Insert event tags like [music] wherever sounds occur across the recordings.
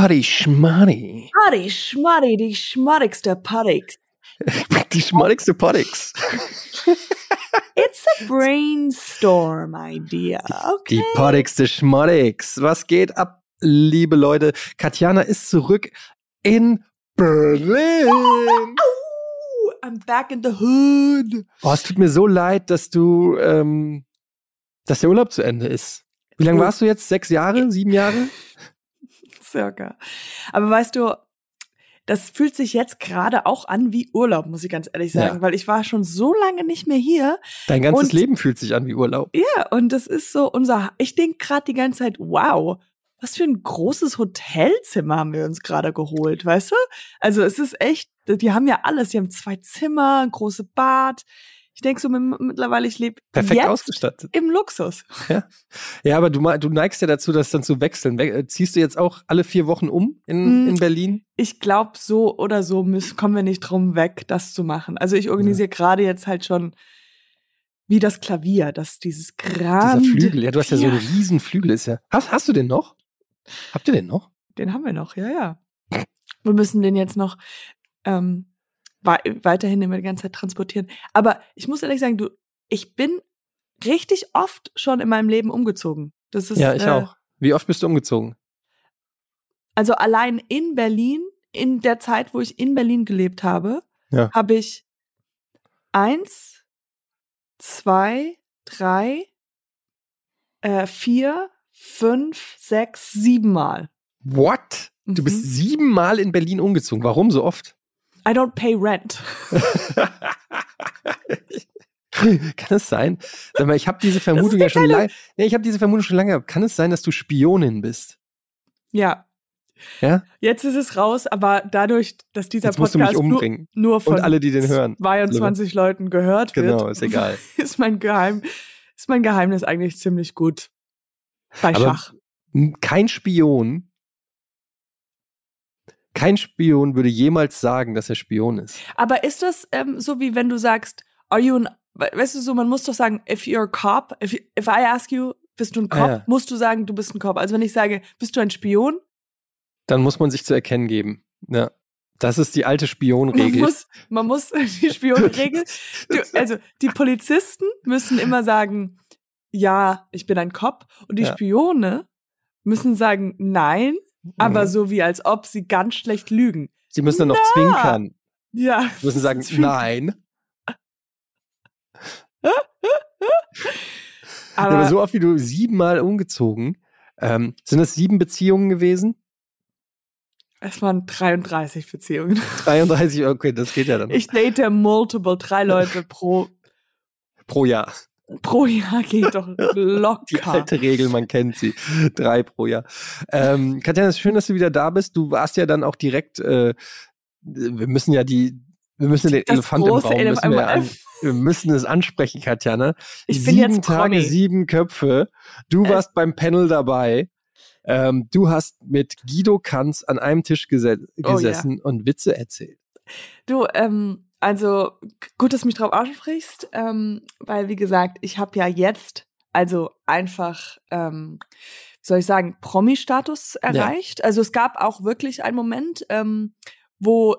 Party Schmarri. Party Schmarri, die schmarrigste Party. [laughs] Die schmarrigste Partyx. [laughs] It's a brainstorm idea. Okay. Die partigste Schmarrix. Was geht ab, liebe Leute? Katjana ist zurück in Berlin. I'm back in the hood. Oh, es tut mir so leid, dass du, ähm, dass der Urlaub zu Ende ist. Wie lange warst du jetzt? Sechs Jahre? Sieben Jahre? Circa. Aber weißt du, das fühlt sich jetzt gerade auch an wie Urlaub, muss ich ganz ehrlich sagen, Ja. weil ich war schon so lange nicht mehr hier. Dein ganzes Und- Leben fühlt sich an wie Urlaub. Ja, und das ist so unser, ich denke gerade die ganze Zeit, wow, was für ein großes Hotelzimmer haben wir uns gerade geholt, weißt du? Also es ist echt, die haben ja alles, die haben zwei Zimmer, ein großes Bad. Ich denke so mi- mittlerweile, ich lebe Perfekt ausgestattet. im Luxus. Ja, aber du, du neigst ja dazu, das dann zu wechseln. We äh, ziehst du jetzt auch alle vier Wochen um in, Mm. in Berlin? Ich glaube, so oder so müssen, kommen wir nicht drum weg, das zu machen. Also ich organisiere gerade jetzt halt schon wie das Klavier, dass dieses Dieser Grand. Flügel. Ja, du hast ja, so einen Ja. riesen Flügel. Ist ja. Hast, hast du den noch? Habt ihr den noch? Den haben wir noch, ja, ja. Wir müssen den jetzt noch ähm, weiterhin immer die ganze Zeit transportieren. Aber ich muss ehrlich sagen, du, ich bin richtig oft schon in meinem Leben umgezogen. Das ist, ja, ich äh, auch. Wie oft bist du umgezogen? Also allein in Berlin, in der Zeit, wo ich in Berlin gelebt habe, Ja. habe ich eins, zwei, drei, äh, vier, fünf, sechs, sieben Mal. What? Du bist Mhm. siebenmal in Berlin umgezogen. Warum so oft? I don't pay rent. [laughs] Kann es sein? Sag mal, ich habe diese Vermutung ja schon lange. Nee, ich habe diese Vermutung schon lange gehabt. Kann es sein, dass du Spionin bist? Ja. Ja? Jetzt ist es raus, aber dadurch, dass dieser Jetzt Podcast nur, nur von Und alle, die den hören. 22 Leuten gehört Genau, wird, ist egal. [laughs] ist mein Geheim, ist mein Geheimnis eigentlich ziemlich gut bei Aber- Schach. Kein Spion, kein Spion würde jemals sagen, dass er Spion ist. Aber ist das ähm, so wie wenn du sagst, are you an, we- weißt du so, man muss doch sagen, if you're a cop, if, you- if I ask you, bist du ein Ah, Cop, ja. musst du sagen, du bist ein Cop. Also wenn ich sage, bist du ein Spion, Dann muss man sich zu erkennen geben. Ja. Das ist die alte man Spionregel. muss, man muss [laughs] die Spionregel, du, also die Polizisten müssen immer sagen, ja, ich bin ein Cop und die Ja. Spione müssen sagen, nein, aber Mhm. so wie als ob sie ganz schlecht lügen. Sie müssen dann noch zwinkern. Ja. Sie müssen sagen, [laughs] nein. [laughs] Aber, Aber so oft wie du siebenmal umgezogen. Ähm, sind das sieben Beziehungen gewesen? es waren 33 Beziehungen. 33, okay, das geht ja dann. Ich date multiple, drei Leute pro, pro Jahr. Pro Jahr geht doch [laughs] Die locker. alte Regel, man kennt sie. Drei pro Jahr. Ähm, Katja, es ist schön, dass du wieder da bist. Du warst ja dann auch direkt, äh, wir müssen ja die, wir müssen den Das Elefant im Raum, müssen wir, an, wir müssen es ansprechen, Katja, ne? Ich bin sieben jetzt Tage, Promi. sieben Köpfe. Du warst beim Panel dabei. Ähm, du hast mit Guido Kanz an einem Tisch gese Oh ja. gesessen und Witze erzählt. Du, ähm, also gut, dass du mich drauf ansprichst, ähm, weil wie gesagt, ich habe ja jetzt also einfach, ähm, wie soll ich sagen, Promi-Status erreicht. Also es gab auch wirklich einen Moment, ähm, wo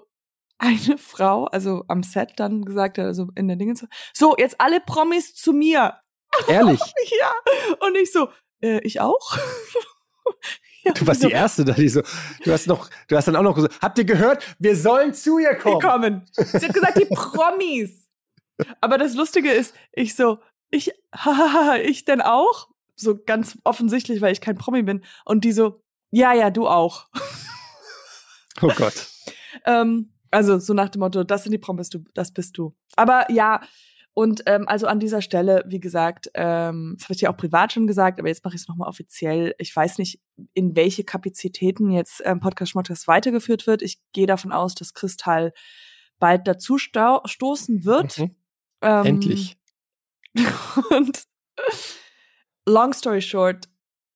eine [laughs] Frau, also am Set dann gesagt hat, also in der Dinge so, so jetzt alle Promis zu mir. Ehrlich, [laughs] Ja. Und ich so, äh, ich auch? [laughs] Du warst die Erste da, die so, du hast noch, du hast dann auch noch gesagt, habt ihr gehört, wir sollen zu ihr kommen. kommen. Sie hat gesagt, die Promis. Aber das Lustige ist, ich so, ich, hahaha, [laughs] ich denn auch? So ganz offensichtlich, weil ich kein Promi bin. Und die so, ja, ja, du auch. Oh Gott. [laughs] Ähm, also so nach dem Motto, das sind die Promis, du, das bist du. Aber ja, und ähm, also an dieser Stelle, wie gesagt, ähm, das habe ich dir auch privat schon gesagt, aber jetzt mache ich es nochmal offiziell. Ich weiß nicht, in welche Kapazitäten jetzt ähm, Podcast Schmotters weitergeführt wird. Ich gehe davon aus, dass Kristall bald dazu stoßen wird. Mhm. Ähm, Endlich. [laughs] Und long story short,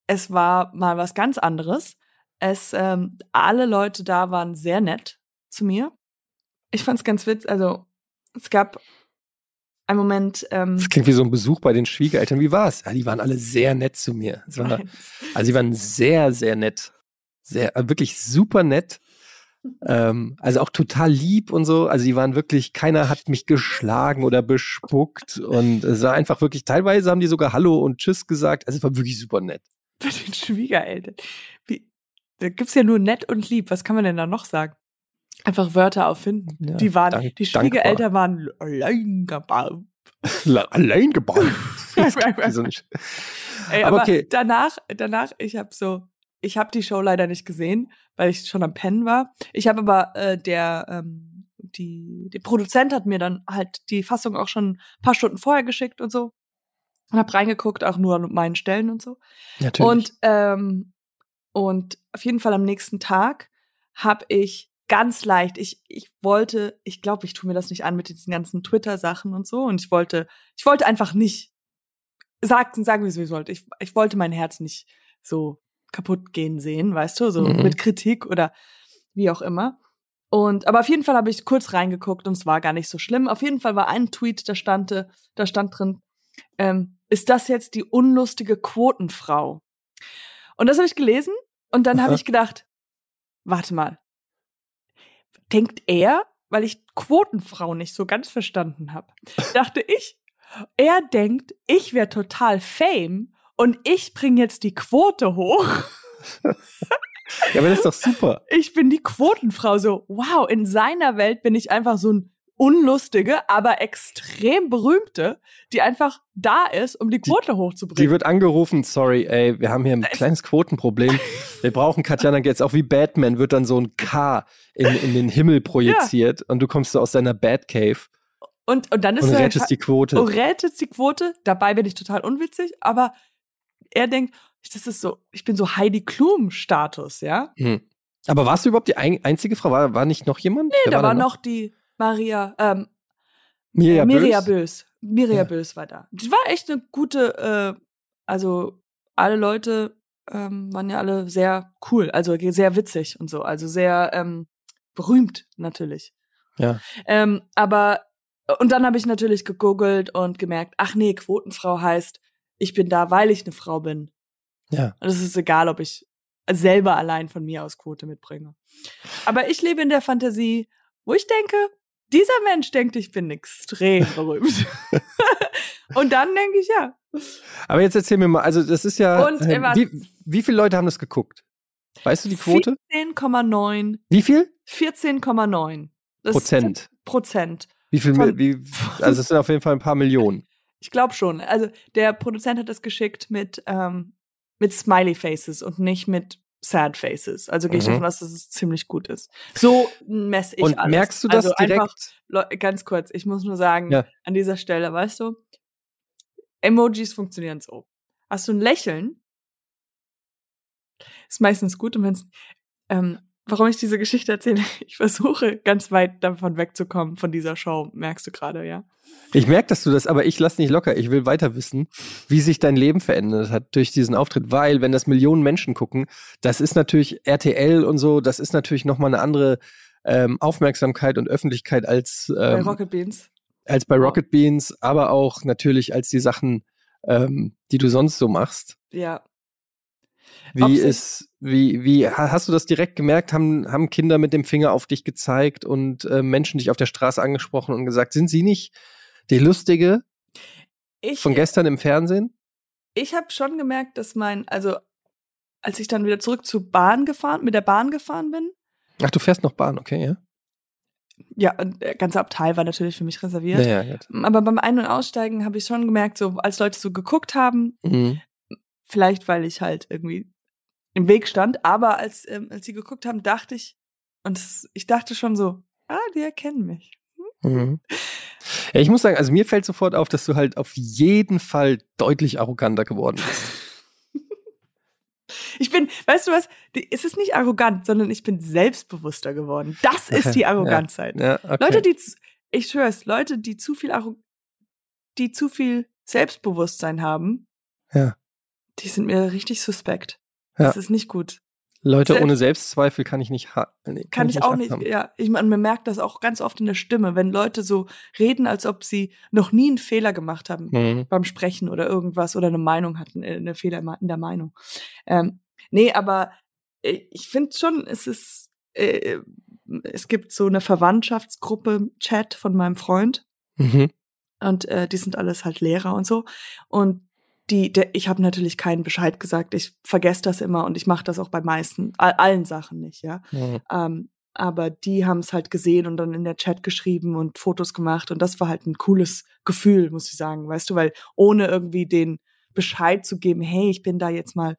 es war mal was ganz anderes. Es, ähm, alle Leute da waren sehr nett zu mir. Ich fand's ganz witzig. Also, es gab einen Moment, ähm, Das klingt wie so ein Besuch bei den Schwiegereltern. Wie war's? Ja, die waren alle sehr nett zu mir. Es war, also sie waren sehr, sehr nett. sehr, äh, wirklich super nett. Ähm, also auch total lieb und so. Also die waren wirklich, keiner hat mich geschlagen oder bespuckt und es war einfach wirklich, teilweise haben die sogar Hallo und Tschüss gesagt. Also es war wirklich super nett. Bei den Schwiegereltern. Wie, da gibt's ja nur nett und lieb. Was kann man denn da noch sagen? Einfach Wörter auffinden. Ja, die waren, dank- die Schwiegereltern waren allein gebaut. [laughs] Allein gebaut. [laughs] [laughs] So Ey, Aber aber okay. danach, danach, ich habe so, ich habe die Show leider nicht gesehen, weil ich schon am Pennen war. Ich habe aber äh, der, ähm, die, der Produzent hat mir dann halt die Fassung auch schon ein paar Stunden vorher geschickt und so. Und hab reingeguckt, auch nur an meinen Stellen und so. Natürlich. Und, ähm, und auf jeden Fall am nächsten Tag habe ich ganz leicht, ich, ich wollte, ich glaube, ich tue mir das nicht an mit diesen ganzen Twitter-Sachen und so. Und ich wollte, ich wollte einfach nicht, sagen, sagen wir es, wie es wollte. Ich, ich wollte mein Herz nicht so kaputt gehen sehen, weißt du, so Mhm. mit Kritik oder wie auch immer. Und aber auf jeden Fall habe ich kurz reingeguckt und es war gar nicht so schlimm. Auf jeden Fall war ein Tweet, da stand, da stand drin, ähm, ist das jetzt die unlustige Quotenfrau? Und das habe ich gelesen und dann habe ich gedacht, warte mal, denkt er, weil ich Quotenfrau nicht so ganz verstanden habe, dachte ich, er denkt, ich wäre total fame und ich bringe jetzt die Quote hoch. ja, aber das ist doch super. Ich bin die Quotenfrau. So, wow, in seiner Welt bin ich einfach so ein unlustige, aber extrem berühmte, die einfach da ist, um die Quote Die hochzubringen. wird angerufen, sorry, ey, wir haben hier ein kleines Quotenproblem. Wir brauchen Katjana jetzt auch wie Batman wird dann so ein K in, in den Himmel projiziert und du kommst so aus deiner Batcave Und, und dann ist und er rettest die Quote. oh, rettet die Quote. Dabei bin ich total unwitzig, aber er denkt, das ist so, ich bin so Heidi Klum-Status, ja? Hm. Aber warst du überhaupt die ein einzige Frau? War, war nicht noch jemand? Nee, Wer da war da noch die Maria, ähm, Mirja Mirja Bös? Bös. Mirja Ja. Bös war da. Die war echt eine gute, äh, also alle Leute ähm, waren ja alle sehr cool, also sehr witzig und so, also sehr ähm, berühmt natürlich. Ja. Ähm, aber und dann habe ich natürlich gegoogelt und gemerkt, ach nee, Quotenfrau heißt, ich bin da, weil ich eine Frau bin. Ja. Und es ist egal, ob ich selber allein von mir aus Quote mitbringe. Aber ich lebe in der Fantasie, wo ich denke, dieser Mensch denkt, ich bin extrem [laughs] berühmt. und dann denke ich, ja. Aber jetzt erzähl mir mal, also das ist ja. Und, äh, äh, wie, wie viele Leute haben das geguckt? Weißt du die Quote? 14,9. Wie viel? 14,9. Das Prozent. Prozent. Wie viel? Von- wie, also es sind auf jeden Fall ein paar Millionen. [laughs] Ich glaube schon. Also der Produzent hat das geschickt mit, ähm, mit Smiley Faces und nicht mit Sad Faces. Also gehe ich Mhm. davon aus, dass es ziemlich gut ist. So messe ich Und alles. merkst du das also direkt? Einfach, ganz kurz, ich muss nur sagen, Ja. an dieser Stelle, weißt du, Emojis funktionieren so. Hast du ein Lächeln, ist meistens gut und wenn's, ähm, warum ich diese Geschichte erzähle, [laughs] ich versuche ganz weit davon wegzukommen von dieser Show, merkst du gerade, ja. Ich merke, dass du das, aber ich lass nicht locker. Ich will weiter wissen, wie sich dein Leben verändert hat durch diesen Auftritt, weil wenn das Millionen Menschen gucken, das ist natürlich RTL und so, das ist natürlich noch mal eine andere ähm, Aufmerksamkeit und Öffentlichkeit als Bei ähm, Rocket Beans. als bei Rocket Beans, aber auch natürlich als die Sachen, ähm, die du sonst so machst. Ja. Wie Ob sich- ist, wie, wie, ha- hast du das direkt gemerkt? Haben, haben Kinder mit dem Finger auf dich gezeigt und äh, Menschen dich auf der Straße angesprochen und gesagt, sind sie nicht die Lustige Ich, von gestern im Fernsehen? ich habe schon gemerkt, dass mein, also als ich dann wieder zurück zur Bahn gefahren, mit der Bahn gefahren bin, Ach, du fährst noch Bahn, okay, ja? ja, der ganze Abteil war natürlich für mich reserviert. Ja, ja, gut. Aber beim Ein- und Aussteigen habe ich schon gemerkt, so als Leute so geguckt haben, Mhm. Vielleicht weil ich halt irgendwie im Weg stand, aber als, ähm, als sie geguckt haben, dachte ich, und es, ich dachte schon so, ah, die erkennen mich. Mhm. [laughs] Ja, ich muss sagen, also mir fällt sofort auf, dass du halt auf jeden Fall deutlich arroganter geworden bist. [laughs] Ich bin, weißt du was, es ist nicht arrogant, sondern ich bin selbstbewusster geworden. Das [laughs] ist die Ja. Arroganzheit. Ja, okay. Leute, die, zu- ich schwör's, Leute, die zu viel, Arro die zu viel Selbstbewusstsein haben, Ja. Die sind mir richtig suspekt. Ja. Das ist nicht gut. Leute selbst- ohne Selbstzweifel kann ich nicht ha nee, Kann, ich auch nicht, ja. Ich meine, man merkt das auch ganz oft in der Stimme, wenn Leute so reden, als ob sie noch nie einen Fehler gemacht haben Mhm. beim Sprechen oder irgendwas oder eine Meinung hatten, äh, eine Fehler in der Meinung. Ähm, nee, aber ich finde schon, es ist, äh, es gibt so eine Verwandtschaftsgruppe Chat von meinem Freund. Mhm. Und äh, die sind alles halt Lehrer und so. Und die, der, ich habe natürlich keinen Bescheid gesagt. Ich vergesse das immer und ich mache das auch bei meisten, all, allen Sachen nicht, ja. Mhm. Ähm, aber die haben es halt gesehen und dann in der Chat geschrieben und Fotos gemacht und das war halt ein cooles Gefühl, muss ich sagen, weißt du, weil ohne irgendwie den Bescheid zu geben, hey, ich bin da jetzt mal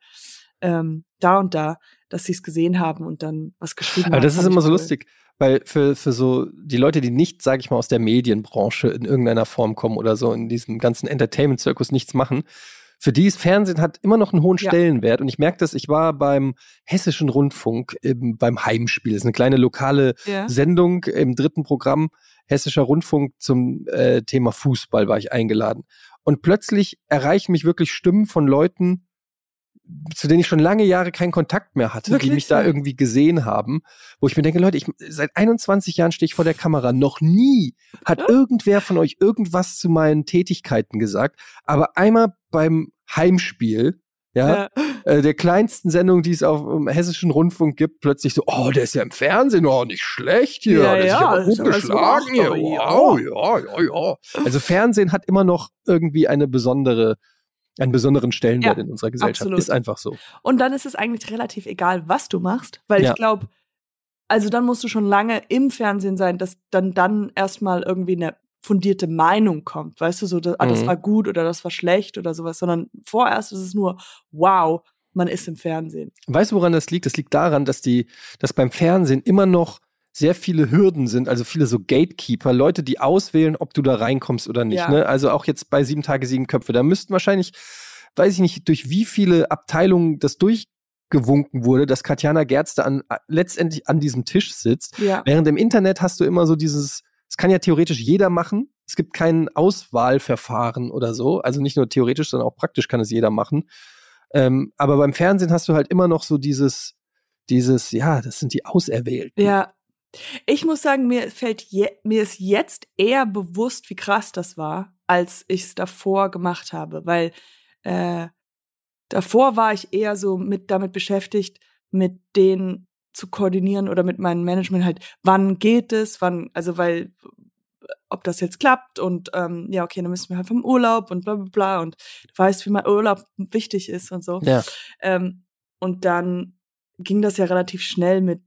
ähm, da und da, dass sie es gesehen haben und dann was geschrieben aber haben. Aber das ist immer so lustig, weil für, für so die Leute, die nicht, sage ich mal, aus der Medienbranche in irgendeiner Form kommen oder so in diesem ganzen Entertainment-Zirkus nichts machen, für die ist Fernsehen hat immer noch einen hohen ja. Stellenwert. Und ich merke das, ich war beim Hessischen Rundfunk im, beim Heimspiel. Das ist eine kleine lokale ja. Sendung im dritten Programm. Hessischer Rundfunk zum äh, Thema Fußball war ich eingeladen. Und plötzlich erreichen mich wirklich Stimmen von Leuten, zu denen ich schon lange Jahre keinen Kontakt mehr hatte, Wirklich? die mich da irgendwie gesehen haben, wo ich mir denke, Leute, ich, seit 21 Jahren stehe ich vor der Kamera, noch nie hat irgendwer von euch irgendwas zu meinen Tätigkeiten gesagt, aber einmal beim Heimspiel, ja, ja. Äh, der kleinsten Sendung, die es auf dem Hessischen Rundfunk gibt, plötzlich so, oh, der ist ja im Fernsehen, oh, nicht schlecht hier, ja, der ist ja gut geschlagen hier, wow, ja, ja, ja. Also Fernsehen hat immer noch irgendwie eine besondere einen besonderen Stellenwert ja, in unserer Gesellschaft. Absolut. Ist einfach so. Und dann ist es eigentlich relativ egal, was du machst, weil ja. ich glaube, also dann musst du schon lange im Fernsehen sein, dass dann dann erstmal irgendwie eine fundierte Meinung kommt, weißt du, so, das, ah, das mhm. war gut oder das war schlecht oder sowas, sondern vorerst ist es nur, wow, man ist im Fernsehen. Weißt du, woran das liegt? Das liegt daran, dass die, dass beim Fernsehen immer noch sehr viele Hürden sind, also viele so Gatekeeper, Leute, die auswählen, ob du da reinkommst oder nicht. Ja. Ne? Also auch jetzt bei sieben Tage, sieben Köpfe, da müssten wahrscheinlich, weiß ich nicht, durch wie viele Abteilungen das durchgewunken wurde, dass Katjana Gerz da an, letztendlich an diesem Tisch sitzt. Ja. Während im Internet hast du immer so dieses, es kann ja theoretisch jeder machen. Es gibt kein Auswahlverfahren oder so. Also nicht nur theoretisch, sondern auch praktisch kann es jeder machen. Ähm, aber beim Fernsehen hast du halt immer noch so dieses, dieses, ja, das sind die Auserwählten. Ja, ich muss sagen, mir fällt je, mir ist jetzt eher bewusst, wie krass das war, als ich es davor gemacht habe, weil äh, davor war ich eher so mit damit beschäftigt, mit denen zu koordinieren oder mit meinem Management halt, wann geht es, wann, also weil ob das jetzt klappt und ähm, ja, okay, dann müssen wir halt vom Urlaub und bla bla bla und du weißt, wie mein Urlaub wichtig ist und so. Ja. Ähm, und dann ging das ja relativ schnell mit,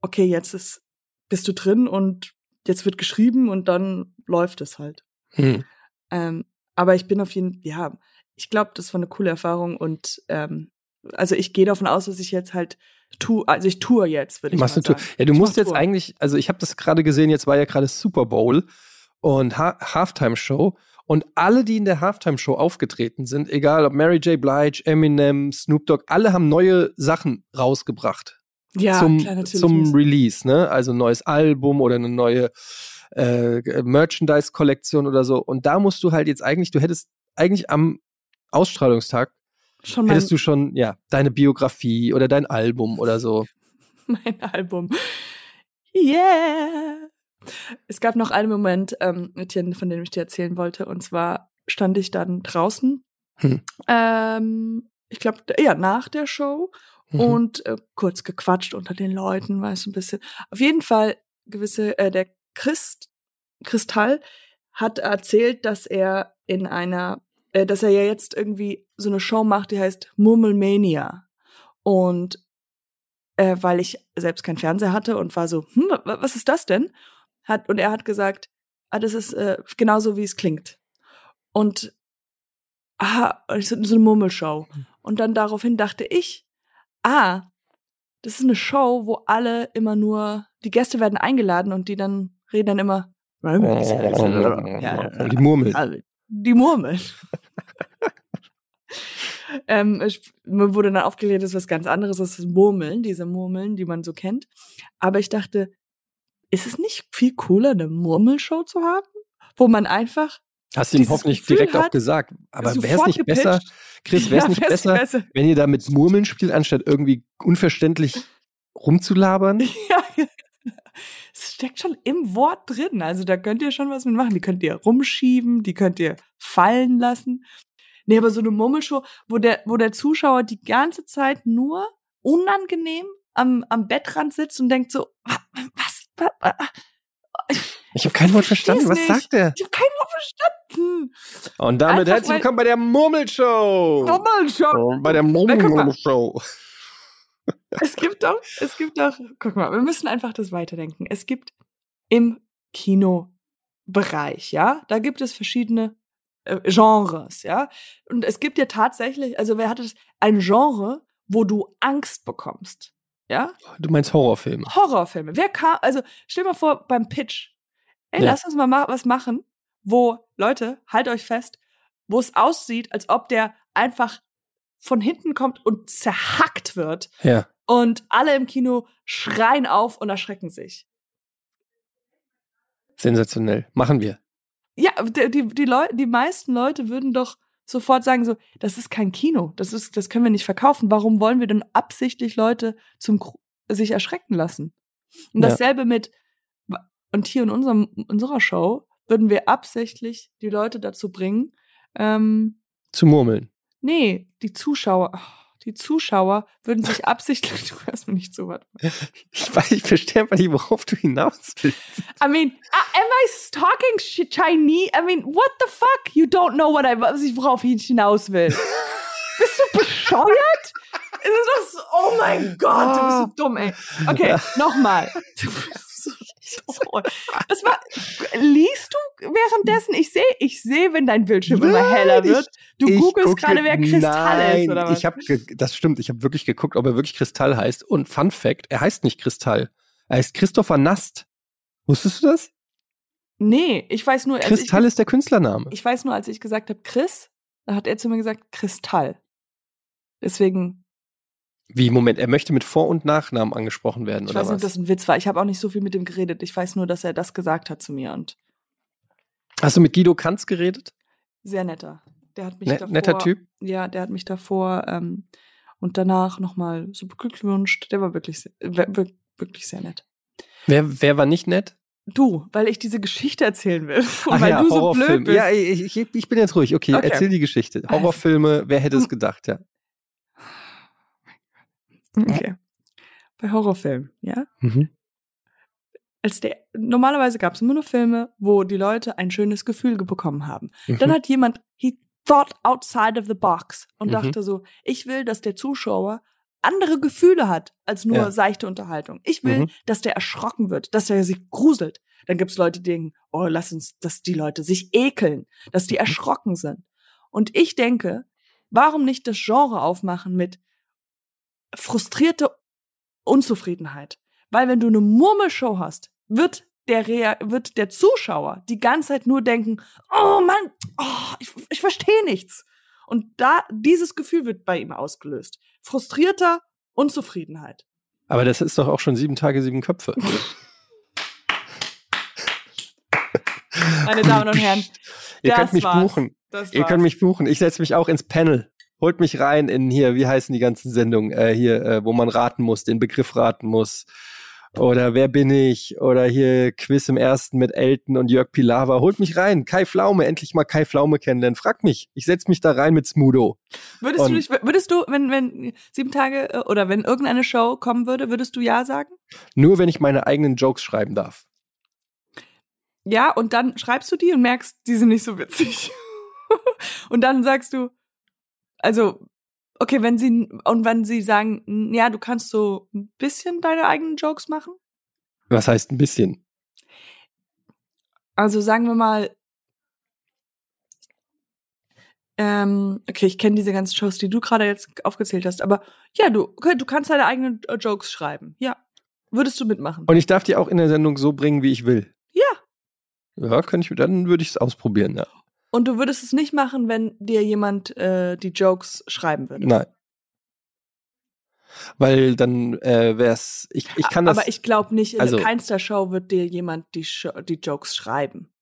okay, jetzt ist bist du drin und jetzt wird geschrieben und dann läuft es halt. Hm. Ähm, aber ich bin auf jeden Fall, ja, ich glaube, das war eine coole Erfahrung und ähm, also ich gehe davon aus, dass ich jetzt halt tue, also ich tue jetzt, würde ich Machst mal sagen. Ja, du ich musst jetzt Tour. eigentlich, also ich habe das gerade gesehen, jetzt war ja gerade Super Bowl und ha Halftime Show und alle, die in der Halftime Show aufgetreten sind, egal ob Mary J. Blige, Eminem, Snoop Dogg, alle haben neue Sachen rausgebracht ja, zum, klar, zum Release, ne? Also ein neues Album oder eine neue äh, Merchandise-Kollektion oder so. Und da musst du halt jetzt eigentlich, du hättest eigentlich am Ausstrahlungstag schon hättest du schon, ja, deine Biografie oder dein Album oder so. [laughs] mein Album. Yeah! Es gab noch einen Moment, ähm, von dem ich dir erzählen wollte. Und zwar stand ich dann draußen. Hm. Ähm, ich glaube, ja, nach der Show mhm. und äh, kurz gequatscht unter den Leuten, weißt du, ein bisschen. Auf jeden Fall gewisse, äh, der Christ, Kristall hat erzählt, dass er in einer, äh, dass er ja jetzt irgendwie so eine Show macht, die heißt Murmelmania. Und äh, weil ich selbst keinen Fernseher hatte und war so, hm, was ist das denn? Hat, und er hat gesagt, ah, das ist äh, genauso, wie es klingt. Und aha, so eine Murmelshow. Hm. Und dann daraufhin dachte ich, ah, das ist eine Show, wo alle immer nur, die Gäste werden eingeladen und die dann reden dann immer. [laughs] Die Murmeln. Die Murmeln. ähm, ich, mir wurde dann aufgeklärt, das ist was ganz anderes, das ist Murmeln, diese Murmeln, die man so kennt. Aber ich dachte, ist es nicht viel cooler, eine Murmelshow zu haben? Wo man einfach Hast du ihm hoffentlich Gefühl direkt auch gesagt. Aber wäre es nicht gepitcht? besser, Chris, wäre es ja, nicht besser, besser, wenn ihr da mit Murmeln spielt, anstatt irgendwie unverständlich rumzulabern? Ja, es steckt schon im Wort drin. Also da könnt ihr schon was mitmachen. Die könnt ihr rumschieben, die könnt ihr fallen lassen. Nee, aber so eine Murmelshow, wo der, wo der Zuschauer die ganze Zeit nur unangenehm am, am Bettrand sitzt und denkt so, "Wa- was, was, was Ich habe kein Wort verstanden. Was nicht. sagt er? ich habe kein Wort verstanden. Und damit Einfach, herzlich willkommen bei der Murmelshow. Oh, bei der. Murmelshow. Es gibt doch, es gibt doch, guck mal, wir müssen einfach das weiterdenken. Es gibt im Kinobereich, ja, da gibt es verschiedene äh, Genres, ja. Und es gibt ja tatsächlich, also wer hat das, ein Genre, wo du Angst bekommst, ja? Du meinst Horrorfilme. Horrorfilme. Wer kam, also stell mal vor, beim Pitch, ey, Ja. lass uns mal ma was machen, wo, Leute, halt euch fest, wo es aussieht, als ob der einfach von hinten kommt und zerhackt wird Ja. und alle im Kino schreien auf und erschrecken sich. Sensationell. Machen wir. Ja, die, die, die, Leu die meisten Leute würden doch sofort sagen so, das ist kein Kino, das ist, das können wir nicht verkaufen. Warum wollen wir denn absichtlich Leute zum sich erschrecken lassen? Und Ja. dasselbe mit und hier in unserem unserer Show würden wir absichtlich die Leute dazu bringen, ähm, Zu murmeln. nee, die Zuschauer, oh, die Zuschauer würden sich [laughs] absichtlich, du hörst mir nicht zu, warte. Ich, weiß, ich verstehe einfach nicht, worauf du hinaus willst. I mean, uh, am I talking Chinese? I mean, what the fuck? You don't know what I, was ich, worauf ich hinaus will. [laughs] bist du bescheuert? Es ist so, oh mein Gott, du bist so dumm, ey. Okay, [laughs] nochmal. So. Das war, liest du währenddessen? Ich sehe, ich sehe, wenn dein Bildschirm immer heller ich- wird. Du Ich googelst gucke- gerade, wer Kristall Nein, ist, oder was? Ich habe, das stimmt. Ich habe wirklich geguckt, ob er wirklich Kristall heißt. Und Fun Fact: Er heißt nicht Kristall. Er heißt Christopher Nast. Wusstest du das? nee, ich weiß nur, als ich, Kristall ist der Künstlername. ich weiß nur, als ich gesagt habe, Chris, da hat er zu mir gesagt, Kristall. Deswegen Wie, Moment, er möchte mit Vor- und Nachnamen angesprochen werden, Ich oder weiß nicht, was? ob das ein Witz war. Ich habe auch nicht so viel mit ihm geredet. Ich weiß nur, dass er das gesagt hat zu mir und Hast du mit Guido Kanz geredet? sehr netter. Der hat mich Ne- davor, netter Typ? Ja, der hat mich davor ähm, und danach nochmal so beglückwünscht. Der war wirklich, wirklich sehr nett. Wer, wer war nicht nett? Du, weil ich diese Geschichte erzählen will und [laughs] Ach weil ja, du so blöd bist. Ja, ich, ich, ich bin jetzt ruhig. Okay, Okay. erzähl die Geschichte. Also- Horrorfilme, wer hätte es gedacht, ja. Okay. Bei Horrorfilmen, ja? Mhm. Als der, normalerweise gab es immer nur Filme, wo die Leute ein schönes Gefühl ge- bekommen haben. Dann Mhm. hat jemand, he thought outside of the box und Mhm. dachte so, ich will, dass der Zuschauer andere Gefühle hat als nur Ja. seichte Unterhaltung. Ich will, Mhm. dass der erschrocken wird, dass er sich gruselt. Dann gibt's Leute, die denken, oh, lass uns, dass die Leute sich ekeln, dass Mhm. die erschrocken sind. Und ich denke, warum nicht das Genre aufmachen mit frustrierte Unzufriedenheit? Weil wenn du eine Murmelshow hast, wird der, Rea wird der Zuschauer die ganze Zeit nur denken, oh Mann, oh, ich, ich verstehe nichts. Und da, dieses Gefühl wird bei ihm ausgelöst. Frustrierter Unzufriedenheit. Aber das ist doch auch schon sieben Tage, sieben Köpfe. [laughs] [laughs] Meine Damen und Herren, Ihr das könnt mich buchen. Ihr könnt mich buchen. Ich setze mich auch ins Panel. Holt mich rein in hier, wie heißen die ganzen Sendungen, äh, hier, äh, wo man raten muss, den Begriff raten muss. Oder wer bin ich? Oder hier Quiz im ersten mit Elton und Jörg Pilawa. Holt mich rein. Kai Pflaume, endlich mal Kai Pflaume kennenlernen. Frag mich. Ich setze mich da rein mit Smudo. Würdest du Und- dich, würdest du, wenn, wenn sieben Tage äh, oder wenn irgendeine Show kommen würde, würdest du ja sagen? Nur wenn ich meine eigenen Jokes schreiben darf. Ja, und dann schreibst du die und merkst, die sind nicht so witzig. [laughs] und dann sagst du, also, okay, wenn sie, und wenn sie sagen, "N- ja, du kannst so ein bisschen deine eigenen Jokes machen. Was heißt ein bisschen? Also sagen wir mal, ähm, okay, ich kenne diese ganzen Shows, die du gerade jetzt aufgezählt hast, aber ja, du, okay, du kannst deine eigenen äh, Jokes schreiben. Ja. Würdest du mitmachen? Und ich darf die auch in der Sendung so bringen, wie ich will. Ja. Ja, könnte ich, dann würde ich es ausprobieren, ja. Und du würdest es nicht machen, wenn dir jemand äh, die Jokes schreiben würde. Nein. Weil dann äh, wär's, ich, ich kann das. Aber ich glaube nicht, in also- keinster Show wird dir jemand die, die Jokes schreiben.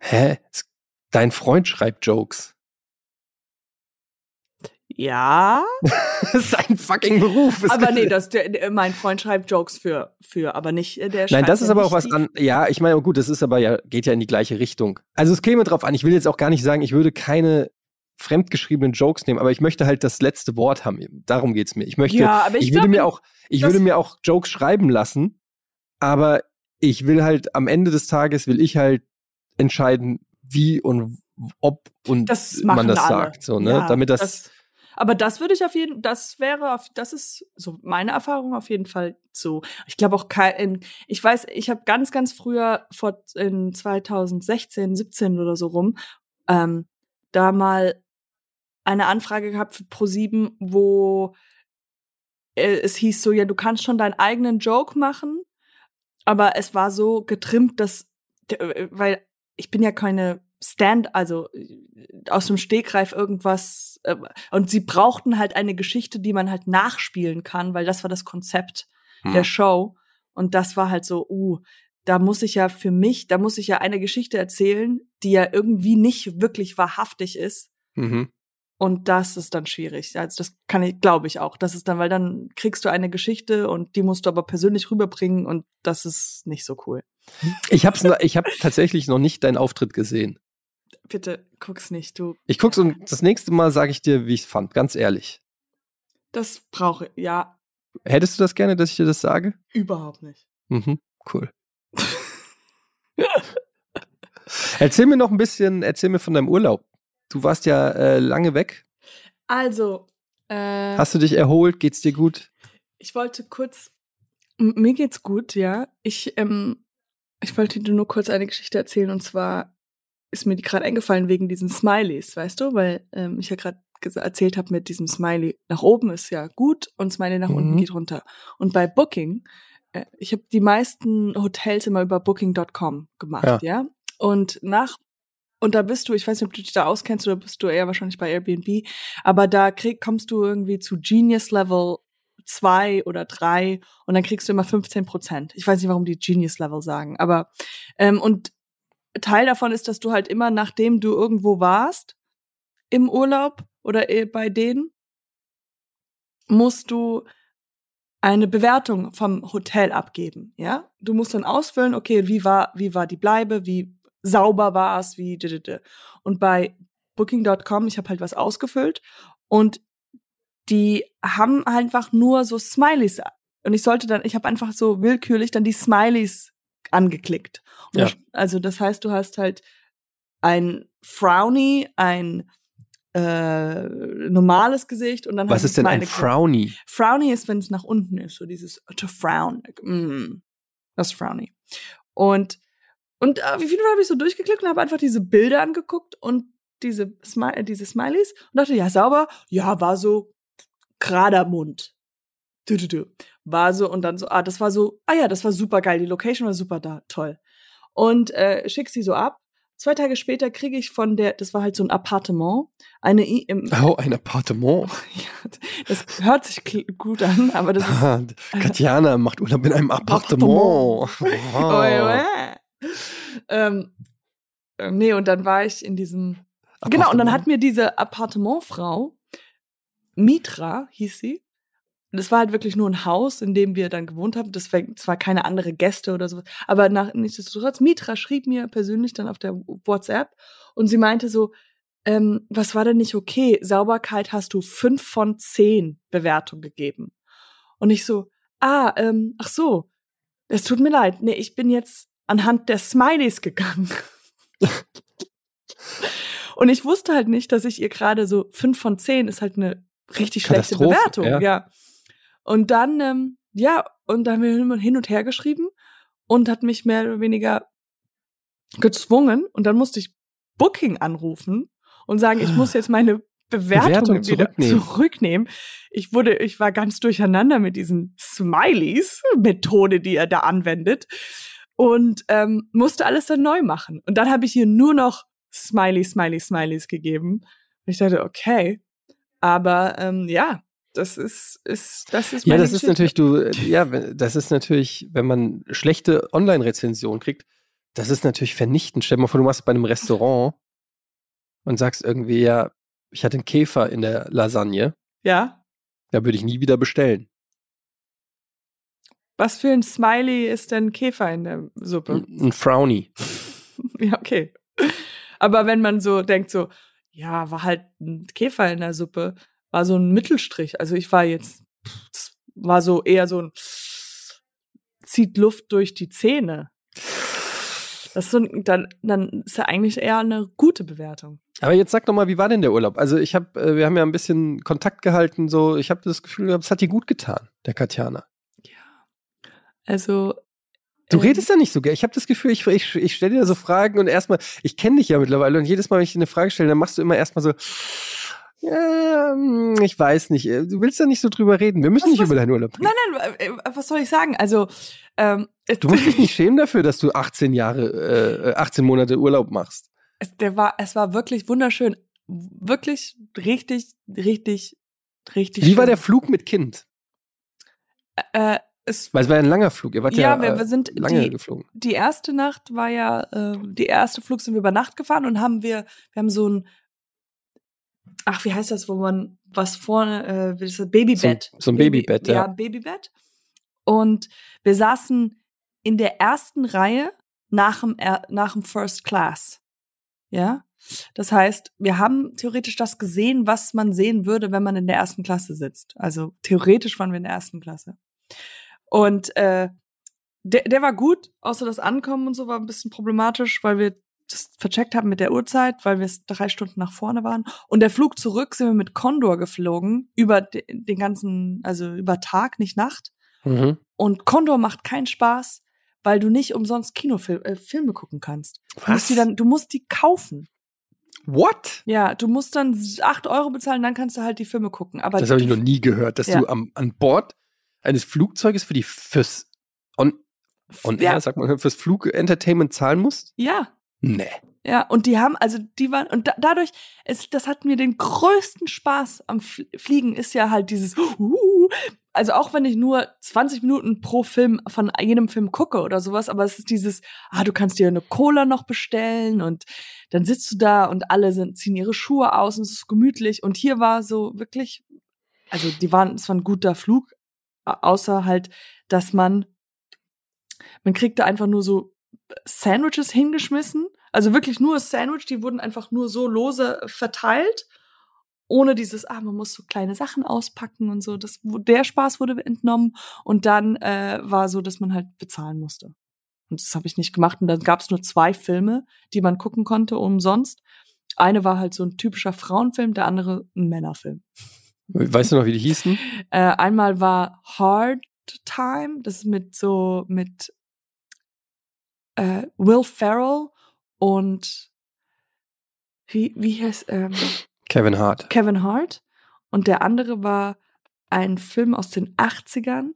hä? Es- Dein Freund schreibt Jokes. Ja, [laughs] das ist ein fucking Beruf. Es aber nee, das, der, mein Freund schreibt Jokes für, für aber nicht äh, der Nein, das ist aber auch was die- an. Ja, ich meine, gut, das ist aber ja, geht ja in die gleiche Richtung. Also es käme drauf an, ich will jetzt auch gar nicht sagen, ich würde keine fremdgeschriebenen Jokes nehmen, aber ich möchte halt das letzte Wort haben. Darum geht's mir. Ich möchte, Ja, aber ich ich, würde glaub, mir auch, ich das- würde mir auch Jokes schreiben lassen, aber ich will halt am Ende des Tages will ich halt entscheiden, wie und ob und Das man das alle. sagt, so ne, Ja, damit das, aber das würde ich auf jeden, das wäre, auf, das ist so meine Erfahrung auf jeden Fall so. Ich glaube auch kein, ich weiß, ich habe ganz, ganz früher vor in 2016, 17 oder so rum, ähm, da mal eine Anfrage gehabt für Pro7, wo äh, es hieß so, ja, du kannst schon deinen eigenen Joke machen, aber es war so getrimmt, dass, äh, weil ich bin ja keine Stand, also äh, aus dem Stegreif irgendwas, äh, und sie brauchten halt eine Geschichte, die man halt nachspielen kann, weil das war das Konzept Hm. der Show. Und das war halt so, uh, da muss ich ja für mich, da muss ich ja eine Geschichte erzählen, die ja irgendwie nicht wirklich wahrhaftig ist. mhm. Und das ist dann schwierig. Also das kann ich, glaube ich auch. Das ist dann, weil dann kriegst du eine Geschichte und die musst du aber persönlich rüberbringen und das ist nicht so cool. Ich hab's, noch- ich habe tatsächlich noch nicht deinen Auftritt gesehen. Bitte guck's nicht, du. Ich guck's und das nächste Mal sage ich dir, wie ich's fand, ganz ehrlich. Das brauche ja Hättest du das gerne, dass ich dir das sage? überhaupt nicht. Mhm, cool. [laughs] erzähl mir noch ein bisschen, erzähl mir von deinem Urlaub. Du warst ja äh, lange weg. Also, äh, Hast du dich erholt? Geht's dir gut? ich wollte kurz. Mir geht's gut, ja. Ich, ähm, ich wollte dir nur kurz eine Geschichte erzählen und zwar ist mir die gerade eingefallen wegen diesen Smileys, weißt du, weil ähm, ich ja gerade erzählt habe mit diesem Smiley nach oben ist ja gut und Smiley nach unten Mhm. geht runter. Und bei Booking, äh, ich habe die meisten Hotels immer über Booking.com gemacht, ja. Und nach und da bist du, ich weiß nicht, ob du dich da auskennst oder bist du eher wahrscheinlich bei Airbnb, aber da krieg, kommst du irgendwie zu Genius Level zwei oder drei und dann kriegst du immer 15 Prozent. Ich weiß nicht, warum die Genius Level sagen, aber ähm, und Teil davon ist, dass du halt immer, nachdem du irgendwo warst, im Urlaub oder eh bei denen, musst du eine Bewertung vom Hotel abgeben, ja? Du musst dann ausfüllen, okay, wie war, wie war die Bleibe, wie sauber war es, wie und bei Booking.com, ich habe halt was ausgefüllt und die haben einfach nur so Smileys und ich sollte dann, ich habe einfach so willkürlich dann die Smileys angeklickt. Ja. das, also das heißt, du hast halt ein Frowny, ein äh, normales Gesicht und dann Was halt ist denn ein. Frowny? Frowny ist, wenn es nach unten ist, so dieses to frown. Mm, das ist Frowny. Und, und äh, wie viele habe ich so durchgeklickt und habe einfach diese Bilder angeguckt und diese, Smi äh, diese Smileys und dachte, ja, sauber, ja, war so gerader Mund. Du, du, du. War so und dann so, ah, das war so, ah ja, das war super geil, die Location war super da, toll. Und äh, schick sie so ab. Zwei Tage später kriege ich von der, das war halt so ein Appartement, eine I im, [laughs] Oh, ein Appartement. [laughs] das hört sich gut an, aber das ist Katjana macht Urlaub in einem Appartement. Oh, Wow. [laughs] äh. ähm, äh, nee, und dann war ich in diesem. Genau, und dann hat mir diese Appartementfrau, Mitra hieß sie, und es war halt wirklich nur ein Haus, in dem wir dann gewohnt haben. Das war zwar keine andere Gäste oder so, aber nach, nichtsdestotrotz, Mitra schrieb mir persönlich dann auf der WhatsApp und sie meinte so, ähm, was war denn nicht okay? Sauberkeit hast du fünf von zehn Bewertung gegeben. Und ich so, ah, ähm, ach so, es tut mir leid. Nee, ich bin jetzt anhand der Smileys gegangen. [laughs] Und ich wusste halt nicht, dass ich ihr gerade so fünf von zehn ist halt eine richtig schlechte Bewertung. ja. Ja. Und dann, ähm, ja, und dann haben wir hin und her geschrieben und hat mich mehr oder weniger gezwungen. Und dann musste ich Booking anrufen und sagen, ich muss jetzt meine Bewertung, Bewertung wieder zurücknehmen. zurücknehmen. Ich wurde, ich war ganz durcheinander mit diesen Smileys-Methode, die er da anwendet. Und ähm, musste alles dann neu machen. Und dann habe ich ihr nur noch Smiley, Smiley, Smileys gegeben. Und ich dachte, okay. Aber ähm, ja, das ist, ist, das ist Ja, das ist natürlich, du, äh, ja, wenn- das ist natürlich, wenn man schlechte Online-Rezensionen kriegt, das ist natürlich vernichtend. Stell dir mal vor, du machst bei einem Restaurant und sagst irgendwie, ja, ich hatte einen Käfer in der Lasagne, Ja. da würde ich nie wieder bestellen. Was für ein Smiley ist denn Käfer in der Suppe? Ein ein Frowny. [laughs] Ja, okay. Aber wenn man so denkt, so, ja, war halt ein Käfer in der Suppe. War so ein Mittelstrich. Also ich war jetzt, war so eher so ein, zieht Luft durch die Zähne. Das ist so, ein- dann, dann ist ja eigentlich eher eine gute Bewertung. Aber jetzt sag doch mal, wie war denn der Urlaub? Also ich habe, äh, wir haben ja ein bisschen Kontakt gehalten, so. Ich habe das Gefühl gehabt, es hat dir gut getan, der Katjana. Ja. Also. Du ähm, redest ja nicht so gerne. Ich habe das Gefühl, ich, ich, ich stelle dir so Fragen und erstmal, ich kenne dich ja mittlerweile und jedes Mal, wenn ich dir eine Frage stelle, dann machst du immer erstmal so, ja, hm, ich weiß nicht. äh, Du willst ja nicht so drüber reden. Wir müssen Was- nicht was- über deinen Urlaub reden. Nein, nein, äh, äh, was soll ich sagen? Also, ähm, Du musst dich [laughs] nicht schämen dafür, dass du 18 Jahre, äh, 18 Monate Urlaub machst. es, der war, es war wirklich wunderschön. Wirklich richtig, richtig, richtig Wie war schön. der Flug mit Kind? Äh, es, Weil es war ja ein langer Flug. Ihr wart ja, ja, wir, wir sind lange die, geflogen. die erste Nacht war ja, äh, die erste Flug sind wir über Nacht gefahren und haben wir, wir haben so ein, ach, wie heißt das, wo man was vorne, äh, das ist Babybett. So- so ein Babybett, ja. Ja, Babybett. Und wir saßen in der ersten Reihe nach dem, nach dem First Class. Ja. Das heißt, wir haben theoretisch das gesehen, was man sehen würde, wenn man in der ersten Klasse sitzt. Also theoretisch waren wir in der ersten Klasse. Und äh, der, der war gut, außer das Ankommen und so war ein bisschen problematisch, weil wir das vercheckt haben mit der Uhrzeit, weil wir drei Stunden nach vorne waren. Und der Flug zurück sind wir mit Condor geflogen, über de, den ganzen, also über Tag, nicht Nacht. Mhm. Und Condor macht keinen Spaß, weil du nicht umsonst Kinofilme äh, Filme gucken kannst. Du musst, die dann, du musst die kaufen. What? Ja, du musst dann acht Euro bezahlen, dann kannst du halt die Filme gucken. Aber Das habe ich noch nie gehört, dass Ja. du am, an Bord eines Flugzeuges für die fürs on, on ja, air, sagt man, fürs Flug-Entertainment zahlen musst? ja, Nee. Ja, und die haben, also die waren, und da, dadurch, ist, das hat mir den größten Spaß am Fl- Fliegen, ist ja halt dieses, uh, also auch wenn ich nur 20 Minuten pro Film von jedem Film gucke oder sowas, aber es ist dieses, ah, du kannst dir eine Cola noch bestellen und dann sitzt du da und alle sind, ziehen ihre Schuhe aus und es ist gemütlich. Und hier war so wirklich, also die waren, es war ein guter Flug, au- außer halt, dass man, man kriegte einfach nur so Sandwiches hingeschmissen. Also wirklich nur Sandwich, die wurden einfach nur so lose verteilt. Ohne dieses, ah, man muss so kleine Sachen auspacken und so. Das, der Spaß wurde entnommen. Und dann äh, war so, dass man halt bezahlen musste. Und das habe ich nicht gemacht. Und dann gab es nur zwei Filme, die man gucken konnte umsonst. Eine war halt so ein typischer Frauenfilm, der andere ein Männerfilm. Weißt du noch, wie die hießen? Äh, einmal war Hard Time, das ist mit so mit äh, Will Ferrell und wie wie heißt ähm, Kevin Hart. Kevin Hart und der andere war ein Film aus den 80ern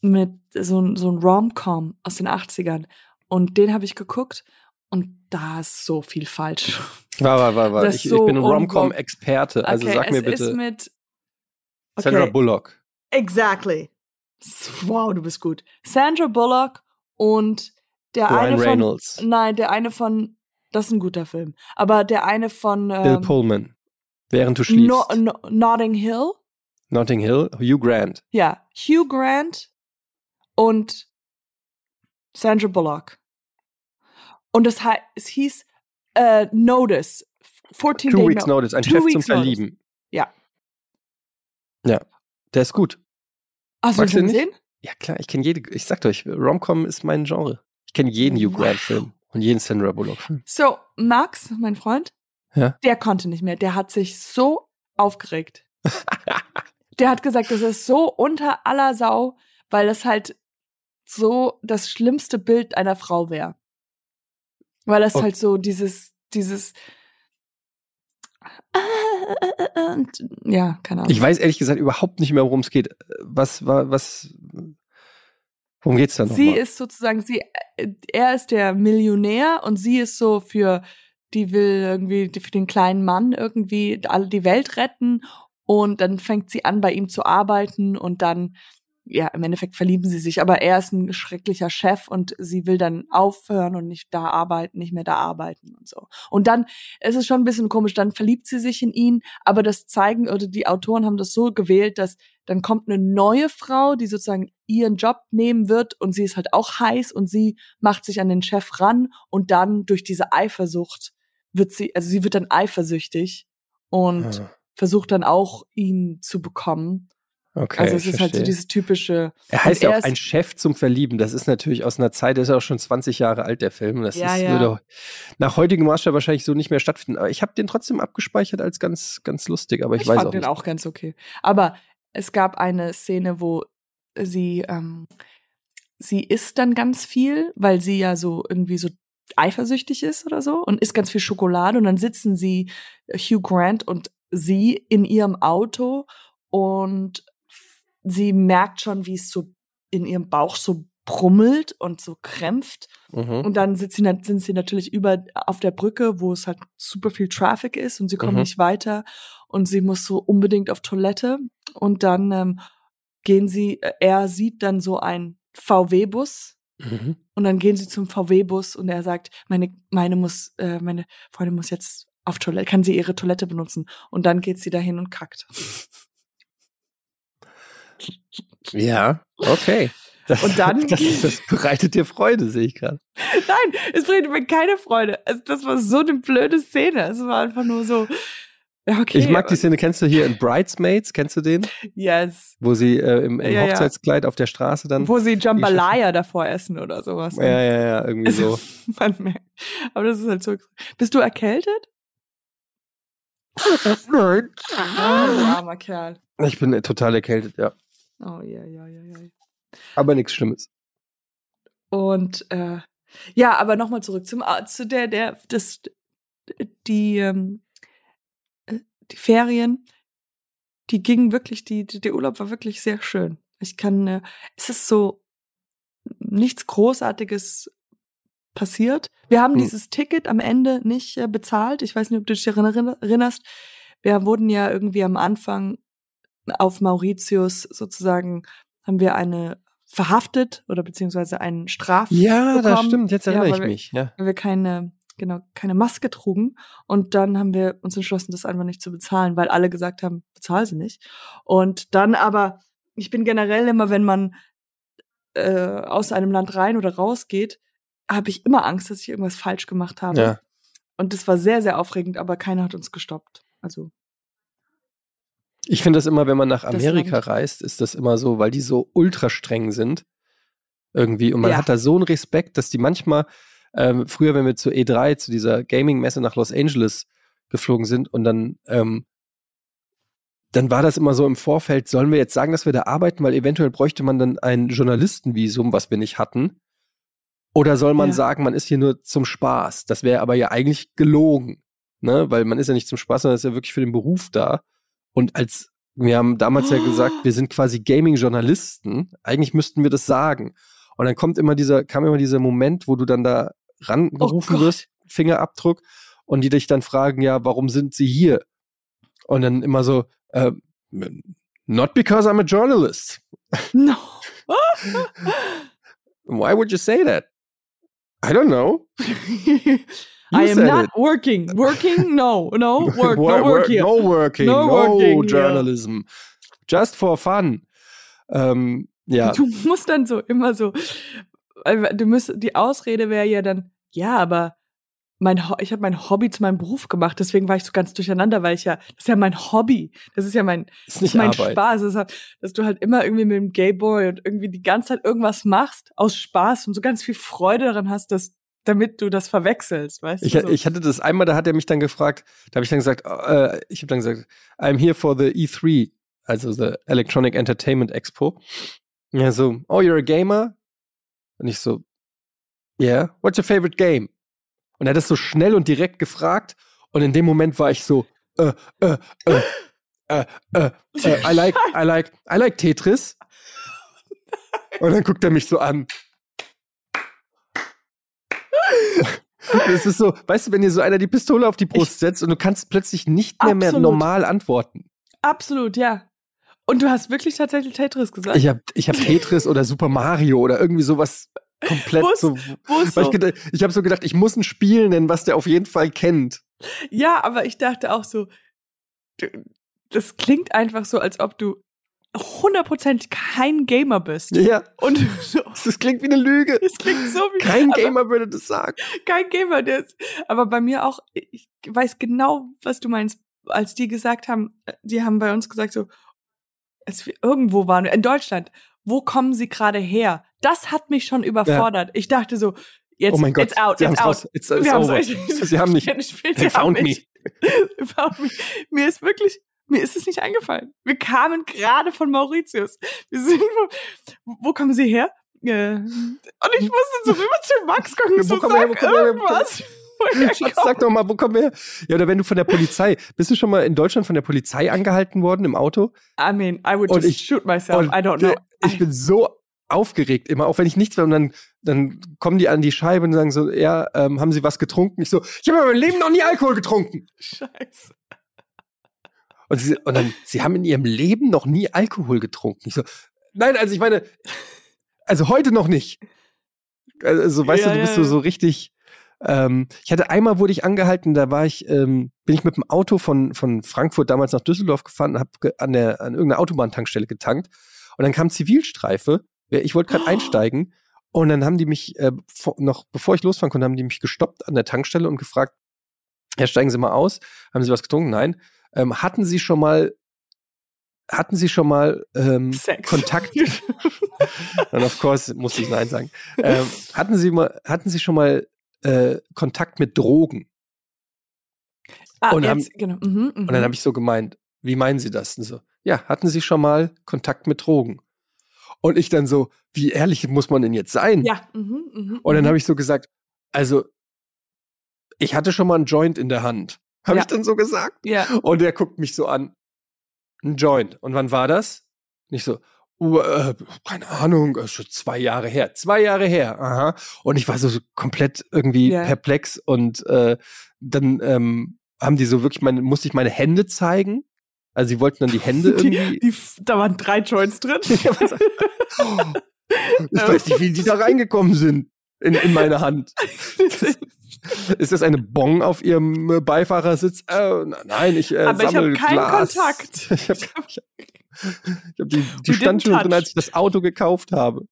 mit so ein so ein Rom-Com aus den 80ern und den habe ich geguckt und da ist so viel falsch. War, war, war, Ich, so ich bin ein. Rom-Com-Experte. Also okay, sag mir es bitte. ist mit Sandra Bullock. Exactly. Wow, du bist gut. Sandra Bullock und der Ryan eine von Reynolds. Nein, der eine von das ist ein guter Film, aber der eine von Bill ähm, Pullman. Während du schliefst. no, no, Notting Hill. Notting Hill. Hugh Grant. Ja, Hugh Grant und Sandra Bullock. Und das heißt, es hieß äh, Notice. 14 Two Day Weeks No- Notice. Ein Chef zum Weeks Notice. Verlieben. Ja. Ja. Der ist gut. Hast du Magst du schon nicht? gesehen? Ja, klar, ich kenne jede. Ich sag euch, Rom-Com ist mein Genre. Ich kenne jeden Hugh. Grant-Film und jeden Sandra Bullock-Film. So, Max, mein Freund, Ja. der konnte nicht mehr. Der hat sich so aufgeregt. [laughs] der hat gesagt, das ist so unter aller Sau, weil das halt so das schlimmste Bild einer Frau wäre. Weil das Okay. halt so dieses, dieses und, ja, keine Ahnung. Ich weiß ehrlich gesagt überhaupt nicht mehr, worum es geht. Was war, was, worum geht's da sie nochmal? ist sozusagen, sie, er ist der Millionär und sie ist so für, die will irgendwie für den kleinen Mann irgendwie alle die Welt retten und dann fängt sie an, bei ihm zu arbeiten und dann, ja, im Endeffekt verlieben sie sich, aber er ist ein schrecklicher Chef und sie will dann aufhören und nicht da arbeiten, nicht mehr da arbeiten und so. Und dann es ist schon ein bisschen komisch, dann verliebt sie sich in ihn, aber das zeigen, oder die Autoren haben das so gewählt, dass dann kommt eine neue Frau, die sozusagen ihren Job nehmen wird und sie ist halt auch heiß und sie macht sich an den Chef ran und dann durch diese Eifersucht wird sie, also sie wird dann eifersüchtig und Ah. versucht dann auch ihn zu bekommen. Okay, also es ist halt so verstehe. dieses typische. Er heißt ja er auch ein Chef zum Verlieben. Das ist natürlich aus einer Zeit, der ist ja auch schon 20 Jahre alt, der Film. Das Ja, ist, ja. würde nach heutigem Maßstab wahrscheinlich so nicht mehr stattfinden. Aber ich habe den trotzdem abgespeichert als ganz, ganz lustig. Aber ich, Ich, weiß fand auch den nicht. auch ganz okay. Aber es gab eine Szene, wo sie, ähm, sie isst dann ganz viel, weil sie ja so irgendwie so eifersüchtig ist oder so und isst ganz viel Schokolade und dann sitzen sie, Hugh Grant und sie in ihrem Auto und sie merkt schon, wie es so in ihrem Bauch so brummelt und so krämpft. Mhm. Und dann sind sie, sind sie natürlich über auf der Brücke, wo es halt super viel Traffic ist und sie kommen Mhm. nicht weiter und sie muss so unbedingt auf Toilette und dann ähm, gehen sie, äh, er sieht dann so ein VW-Bus Mhm. und dann gehen sie zum VW-Bus und er sagt, meine, meine muss, äh, meine Freundin muss jetzt auf Toilette, kann sie ihre Toilette benutzen und dann geht sie dahin und kackt. Ja, okay. Das, Und dann- [laughs] Das, das bereitet dir Freude, sehe ich gerade. Nein, es bringt mir keine Freude. Das war so eine blöde Szene. Es war einfach nur so. Ja, okay. Ich mag die Szene, kennst du hier in Bridesmaids, kennst du den? Yes. Wo sie äh, im, im Ja, ja. Hochzeitskleid auf der Straße dann. Wo sie Jambalaya davor essen oder sowas. ja, ja, ja, irgendwie Also, so. [laughs] man merkt. Aber das ist halt so. Bist du erkältet? [laughs] Nein. Ah, armer Kerl. Ich bin total erkältet, ja. Oh, ja, ja, ja, ja. Aber nichts Schlimmes. Und äh, ja, aber nochmal zurück zum Au- zu der, der, das, die, ähm, äh, die Ferien, die gingen wirklich, die, die, der Urlaub war wirklich sehr schön. Ich kann, äh, es ist so nichts Großartiges passiert. Wir haben Hm. dieses Ticket am Ende nicht äh, bezahlt. Ich weiß nicht, ob du dich daran erinner- erinnerst. Wir wurden ja irgendwie am Anfang auf Mauritius sozusagen, haben wir eine verhaftet oder beziehungsweise einen Straf Ja, das bekommen. stimmt. Jetzt Ja, erinnere weil ich wir- mich. Ja. weil wir keine, genau, keine Maske trugen. Und dann haben wir uns entschlossen, das einfach nicht zu bezahlen, weil alle gesagt haben, bezahl sie nicht. Und dann aber, ich bin generell immer, wenn man äh, aus einem Land rein oder rausgeht, habe ich immer Angst, dass ich irgendwas falsch gemacht habe. ja. Und das war sehr, sehr aufregend, aber keiner hat uns gestoppt. Also, Ich finde das immer, wenn man nach Amerika reist, ist das immer so, weil die so ultra streng sind. Irgendwie. Und man Ja. hat da so einen Respekt, dass die manchmal, ähm, früher, wenn wir zu E3, zu dieser Gaming-Messe nach Los Angeles geflogen sind und dann, ähm, dann war das immer so im Vorfeld, sollen wir jetzt sagen, dass wir da arbeiten, weil eventuell bräuchte man dann ein Journalistenvisum, was wir nicht hatten. Oder soll man Ja. sagen, man ist hier nur zum Spaß? Das wäre aber ja eigentlich gelogen, ne? Weil man ist ja nicht zum Spaß, sondern ist ja wirklich für den Beruf da. Und als wir haben damals ja gesagt, wir sind quasi Gaming-Journalisten. Eigentlich müssten wir das sagen. Und dann kommt immer dieser, kam immer dieser Moment, wo du dann da rangerufen Oh wirst, Fingerabdruck, und die dich dann fragen, ja, warum sind sie hier? Und dann immer so, äh, not because I'm a journalist. no. [laughs] Why would you say that? I don't know. [laughs] You I am not it. working. Working? No. No. [laughs] Work. Wor- no wor- work here. No working. No No, working, journalism. Just for fun. Ähm, ja. Du musst dann so immer so, weil du müsst, die Ausrede wäre ja dann, ja, aber mein, Ho- ich habe mein Hobby zu meinem Beruf gemacht, deswegen war ich so ganz durcheinander, weil ich ja, das ist ja mein Hobby, das ist ja mein, Ist nicht mein Arbeit. Spaß, das halt, dass du halt immer irgendwie mit dem Gayboy und irgendwie die ganze Zeit irgendwas machst aus Spaß und so ganz viel Freude daran hast, dass, damit du das verwechselst, weißt Ich, du? So. ich hatte das einmal, da hat er mich dann gefragt, da habe ich dann gesagt, äh, ich habe dann gesagt, I'm here for the E3, also the Electronic Entertainment Expo. Ja, so, oh, you're a gamer? Und ich so, yeah, what's your favorite game? Und er hat das so schnell und direkt gefragt und in dem Moment war ich so, äh, äh, äh, äh, äh, äh, [laughs] I like, I like, I like Tetris. [laughs] Und dann guckt er mich so an. Das ist so, weißt du, wenn dir so einer die Pistole auf die Brust setzt und du kannst plötzlich nicht mehr, mehr normal antworten. Absolut, ja. Und du hast wirklich tatsächlich Tetris gesagt. Ich habe ich hab Tetris oder Super Mario oder irgendwie sowas komplett ist- so. Weil so, ich ich habe so gedacht, ich muss ein Spiel nennen, was der auf jeden Fall kennt. Ja, aber ich dachte auch so, das klingt einfach so, als ob du 100% kein Gamer bist. Ja, Und [laughs] so, das klingt wie eine Lüge. es klingt so wie Kein aber Gamer würde das sagen. kein Gamer, der ist, aber bei mir auch, ich, weiß genau, was du meinst. Als die gesagt haben, die haben bei uns gesagt so, als wir irgendwo waren, in Deutschland, wo kommen sie gerade her? Das hat mich schon überfordert. Ja. Ich dachte so, jetzt, oh mein Gott, it's out, sie it's out. It's, it's over. Ich, [laughs] sie haben mich, they found me. [laughs] found me. Mir ist wirklich, mir ist es nicht eingefallen. Wir kamen gerade von Mauritius. Wir sind, wo, wo kommen sie her? Äh, und ich musste so rüber zu Max gucken, ja, so sag her, irgendwas. Schatz, sag doch mal, wo kommen wir her? Ja, oder wenn du von der Polizei, bist du schon mal in Deutschland von der Polizei angehalten worden im Auto? I mean, I would just ich, shoot myself. I don't know. Ich bin so aufgeregt immer, auch wenn ich nichts will. Und dann, dann kommen die an die Scheibe und sagen so, ja, ähm, haben sie was getrunken? Ich so, ich habe in meinem Leben noch nie Alkohol getrunken. Scheiße. Und, sie, und dann, sie haben in ihrem Leben noch nie Alkohol getrunken. Ich so, nein, also ich meine, also heute noch nicht. Also, weißt ja, du, du bist so, so richtig. Ähm, ich hatte einmal wurde ich angehalten, da war ich, ähm, bin ich mit dem Auto von, von Frankfurt damals nach Düsseldorf gefahren und habe an, der, an irgendeiner Autobahntankstelle getankt. Und dann kam Zivilstreife. Ich wollte gerade oh. [gasps] einsteigen. Und dann haben die mich, äh, noch bevor ich losfahren konnte, haben die mich gestoppt an der Tankstelle und gefragt, ja, steigen Sie mal aus. Haben Sie was getrunken? Nein. Ähm, hatten Sie schon mal hatten Sie schon mal ähm, Kontakt? [laughs] Und of course musste ich Nein sagen. Ähm, hatten Sie mal, hatten Sie schon mal äh, Kontakt mit Drogen? Ah, und, jetzt, haben, genau. mhm, und dann mhm. habe ich so gemeint, wie meinen Sie das? Und so, ja, hatten Sie schon mal Kontakt mit Drogen? Und ich dann so, wie ehrlich muss man denn jetzt sein? Ja. Mhm, mh, und dann mhm. habe ich so gesagt, also ich hatte schon mal einen Joint in der Hand. Habe ja. ich dann so gesagt? Ja. Und er guckt mich so an ein Joint. Und wann war das? Nicht so, uh, äh, keine Ahnung, äh, schon zwei Jahre her. Zwei Jahre her, aha. Und ich war so, komplett irgendwie yeah. perplex und äh, dann ähm, haben die so wirklich meine, musste ich meine Hände zeigen. Also sie wollten dann die Hände [laughs] irgendwie. Die, die, da waren drei Joints drin. [laughs] [laughs] ich weiß nicht, wie die da reingekommen sind in, in meine Hand. Ist das eine Bong auf ihrem äh, Beifahrersitz? Äh, nein, ich äh, Aber ich habe keinen. Kontakt. [laughs] ich habe [laughs] hab die, die stand schon drin, als ich das Auto gekauft habe.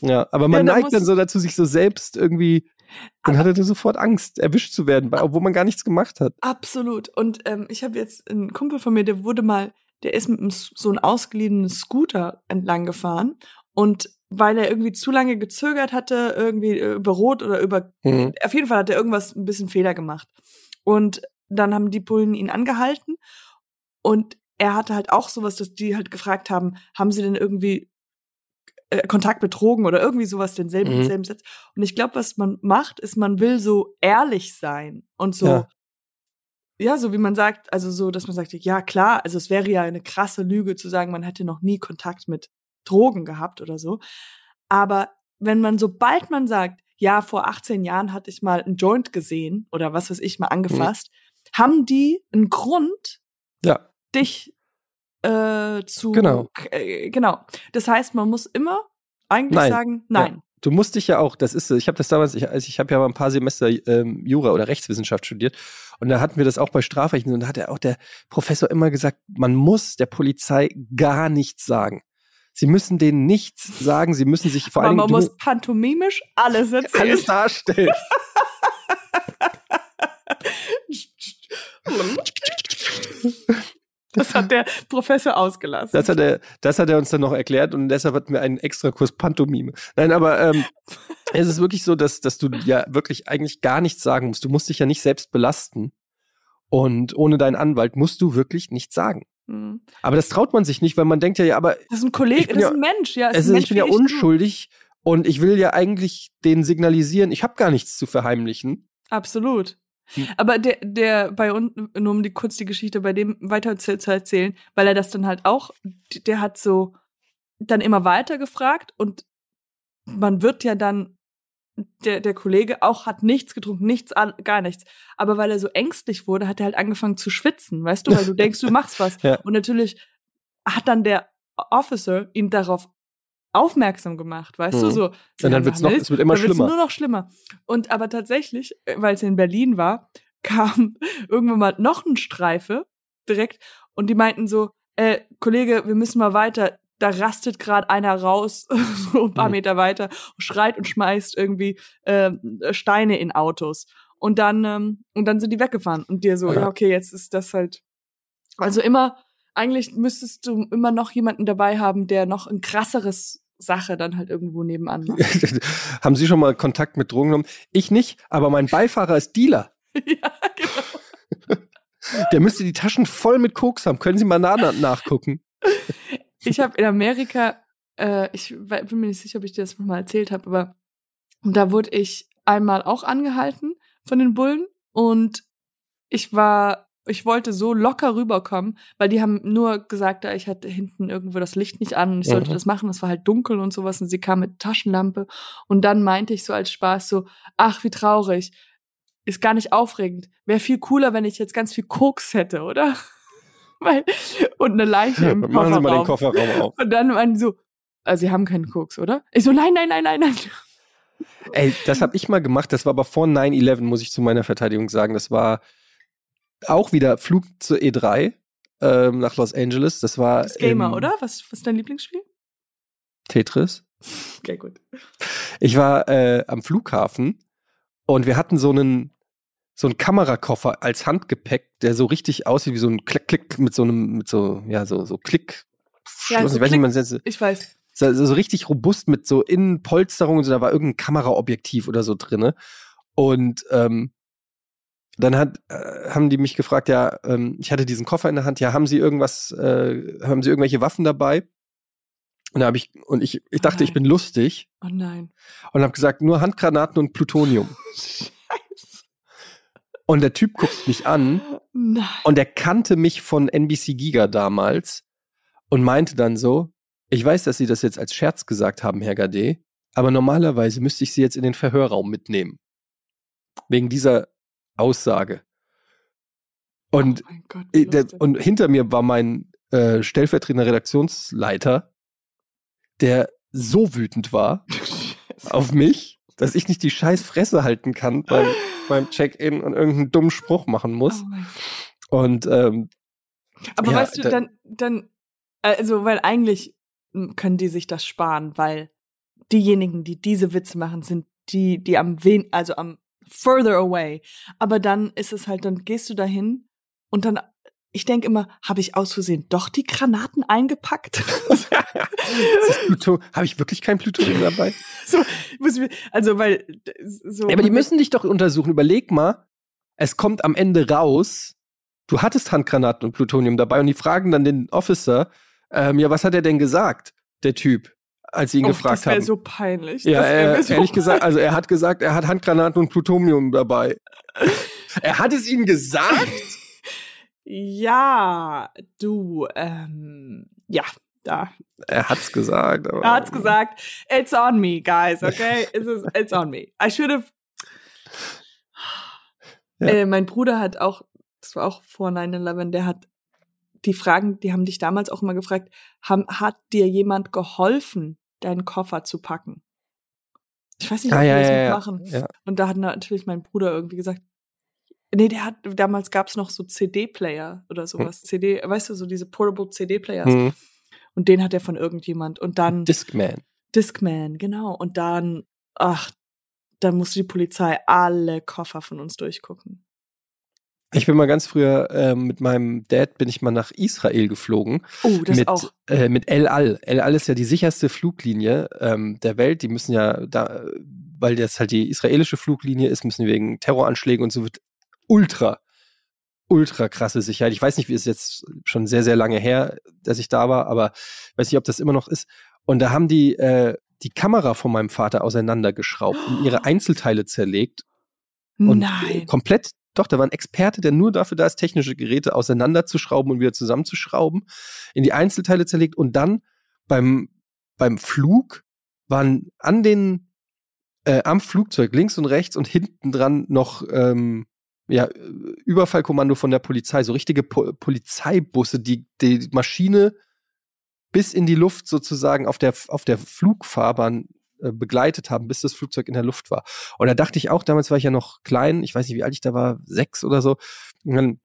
Ja, aber man ja, neigt dann so dazu, sich so selbst irgendwie dann hatte er sofort Angst, erwischt zu werden, obwohl man gar nichts gemacht hat. Absolut. Und ähm, ich habe jetzt einen Kumpel von mir, der wurde mal, der ist mit einem, so einem ausgeliehenen Scooter entlang gefahren und weil er irgendwie zu lange gezögert hatte, irgendwie äh, über Rot oder über, mhm. auf jeden Fall hat er irgendwas ein bisschen Fehler gemacht. Und dann haben die Bullen ihn angehalten und er hatte halt auch sowas, dass die halt gefragt haben, haben sie denn irgendwie äh, Kontakt betrogen oder irgendwie sowas denselben, mhm. selben Satz. Und ich glaube, was man macht, ist, man will so ehrlich sein und so, ja. ja. so wie man sagt, also so, dass man sagt, ja klar, also es wäre ja eine krasse Lüge zu sagen, man hätte noch nie Kontakt mit Drogen gehabt oder so. Aber wenn man, sobald man sagt, ja, vor 18 Jahren hatte ich mal einen Joint gesehen oder was weiß ich mal mhm. angefasst, mhm. haben die einen Grund, ja. dich äh, zu. Genau. Äh, genau. Das heißt, man muss immer eigentlich nein. sagen, nein. Ja. Du musst dich ja auch, das ist, ich habe das damals, ich, also ich habe ja mal ein paar Semester ähm, Jura oder Rechtswissenschaft studiert und da hatten wir das auch bei Strafrechten und da hat ja auch der Professor immer gesagt, man muss der Polizei gar nichts sagen. Sie müssen denen nichts sagen, sie müssen sich vor allem. Man muss pantomimisch alles erzählen. Alles darstellen. Das hat der Professor ausgelassen. Das hat er, das hat er uns dann noch erklärt und deshalb hatten wir einen extra Kurs Pantomime. Nein, aber ähm, [laughs] es ist wirklich so, dass, dass du ja wirklich eigentlich gar nichts sagen musst. Du musst dich ja nicht selbst belasten. Und ohne deinen Anwalt musst du wirklich nichts sagen. Mhm. Aber das traut man sich nicht, weil man denkt ja, ja, aber. Das ist ein Kollege, das ist ein Mensch, ja. Ist ein Mensch, ich bin ja unschuldig du. und ich will ja eigentlich denen signalisieren, ich habe gar nichts zu verheimlichen. Absolut. Hm. Aber der, der bei uns, nur um die, kurz die Geschichte bei dem weiter zu, zu erzählen, weil er das dann halt auch, der hat so dann immer weiter gefragt und man wird ja dann der, der Kollege auch hat nichts getrunken, nichts, gar nichts. Aber weil er so ängstlich wurde, hat er halt angefangen zu schwitzen, weißt du, weil du [laughs] denkst, du machst was. ja. Und natürlich hat dann der Officer ihn darauf aufmerksam gemacht, weißt mhm. du, so. Und dann wird's noch, es wird immer schlimmer. nur noch schlimmer. Und aber tatsächlich, äh, weil es in Berlin war, [laughs] kam irgendwann mal noch ein Streife direkt und die meinten so, äh, Kollege, wir müssen mal weiter da rastet gerade einer raus, [laughs] so ein paar mhm. Meter weiter, schreit und schmeißt irgendwie äh, Steine in Autos. Und dann, ähm, und dann sind die weggefahren. Und dir so, Ja. ja, okay, jetzt ist das halt. Also immer, eigentlich müsstest du immer noch jemanden dabei haben, der noch ein krasseres Sache dann halt irgendwo nebenan macht. [laughs] Haben Sie schon mal Kontakt mit Drogen genommen? Ich nicht, aber mein Beifahrer ist Dealer. [laughs] ja, genau. Der müsste die Taschen voll mit Koks haben. Können Sie mal na nachgucken? Ich habe in Amerika, äh, ich bin mir nicht sicher, ob ich dir das mal erzählt habe, aber da wurde ich einmal auch angehalten von den Bullen und ich war, ich wollte so locker rüberkommen, weil die haben nur gesagt, ja, ich hatte hinten irgendwo das Licht nicht an und ich sollte Mhm. das machen. Es war halt dunkel und sowas und sie kam mit Taschenlampe und dann meinte ich so als Spaß so, ach, wie traurig. Ist gar nicht aufregend. Wäre viel cooler, wenn ich jetzt ganz viel Koks hätte, oder? Weil, und eine Leiche im [laughs] Machen Sie mal den Kofferraum. Kofferraum auf. Und dann waren die so, also sie haben keinen Koks, oder? Ich so, nein, nein, nein, nein, nein. Ey, das habe ich mal gemacht. Das war aber vor 9-11, muss ich zu meiner Verteidigung sagen. Das war auch wieder Flug zur E3 ähm, nach Los Angeles. Das war Das Gamer, oder? Was, was ist dein Lieblingsspiel? Tetris. Okay, gut. Ich war äh, am Flughafen und wir hatten so einen so einen Kamerakoffer als Handgepäck, der so richtig aussieht wie so ein Klick-Klick mit so einem mit so ja so so Klick. Ja, Schloss. so ich weiß nicht, Klick- man das nennt. Ich weiß. so, so richtig robust mit so Innenpolsterungen, so, da war irgendein Kameraobjektiv oder so drinne. Und ähm, dann hat, äh, haben die mich gefragt, ja, ähm, ich hatte diesen Koffer in der Hand, ja, haben Sie irgendwas, äh, haben Sie irgendwelche Waffen dabei? Und da habe ich, und ich, ich dachte, ich Nein. bin lustig Oh nein. und habe gesagt, nur Handgranaten und Plutonium. [laughs] Und der Typ guckt mich an Nein. und er kannte mich von NBC Giga damals und meinte dann so, ich weiß, dass Sie das jetzt als Scherz gesagt haben, Herr Gade, aber normalerweise müsste ich Sie jetzt in den Verhörraum mitnehmen. Wegen dieser Aussage. Und, oh Gott, der, und hinter mir war mein äh, stellvertretender Redaktionsleiter, der so wütend war [laughs] auf mich, dass ich nicht die scheiß Fresse halten kann beim, [laughs] beim Check-in und irgendeinen dummen Spruch machen muss. Oh Und ähm, Aber Ja, weißt du, da- dann, dann, also, weil eigentlich können die sich das sparen, weil diejenigen, die diese Witze machen, sind die, die am wen, also am further away. Aber dann ist es halt, dann gehst du dahin und dann, ich denke immer, habe ich aus Versehen doch die Granaten eingepackt? [laughs] habe ich wirklich kein Plutonium dabei? [laughs] so, also, weil, so. Ja, aber die müssen dich doch untersuchen. Überleg mal, es kommt am Ende raus, du hattest Handgranaten und Plutonium dabei und die fragen dann den Officer, ähm, ja, was hat er denn gesagt, der Typ, als sie ihn oh, gefragt das wäre haben? so peinlich. ja, er, mir so ehrlich gesagt, also er hat gesagt, er hat Handgranaten und Plutonium dabei. [laughs] er hat es ihnen gesagt? Ja, du, ähm, ja, da. Er hat's gesagt. Aber Er hat's gesagt, it's on me, guys, okay? [laughs] It's, it's on me. I should have. Ja. Äh, mein Bruder hat auch, das war auch vor 9-11, der hat die Fragen, die haben dich damals auch immer gefragt, haben, hat dir jemand geholfen, deinen Koffer zu packen? Ich weiß nicht, ob Ah, die ja, das ja, ja. Und da hat natürlich mein Bruder irgendwie gesagt, nee, der hat, damals gab's noch so CD-Player oder sowas. CD, weißt du, so diese Portable CD-Players. Hm. Und den hat er von irgendjemand. Und dann Discman. Discman, genau. Und dann, ach, dann musste die Polizei alle Koffer von uns durchgucken. Ich bin mal ganz früher ähm, mit meinem Dad bin ich mal nach Israel geflogen. Oh, das mit, auch. Äh, mit El Al. El Al ist ja die sicherste Fluglinie ähm, der Welt. Die müssen ja da, weil das halt die israelische Fluglinie ist, müssen die wegen Terroranschlägen und so wird ultra, ultra krasse Sicherheit. Ich weiß nicht, wie es jetzt schon sehr, sehr lange her, dass ich da war, aber ich weiß nicht, ob das immer noch ist. Und da haben die äh, die Kamera von meinem Vater auseinandergeschraubt und ihre [gasps] Einzelteile zerlegt und Nein. komplett, doch, da war ein Experte, der nur dafür da ist, technische Geräte auseinanderzuschrauben und wieder zusammenzuschrauben, in die Einzelteile zerlegt und dann beim, beim Flug waren an den, äh, am Flugzeug links und rechts und hinten dran noch, ähm, ja, Überfallkommando von der Polizei, so richtige po Polizeibusse, die die Maschine bis in die Luft sozusagen auf der, auf der Flugfahrbahn äh, begleitet haben, bis das Flugzeug in der Luft war. Und da dachte ich auch, damals war ich ja noch klein, ich weiß nicht, wie alt ich da war, sechs oder so. Und dann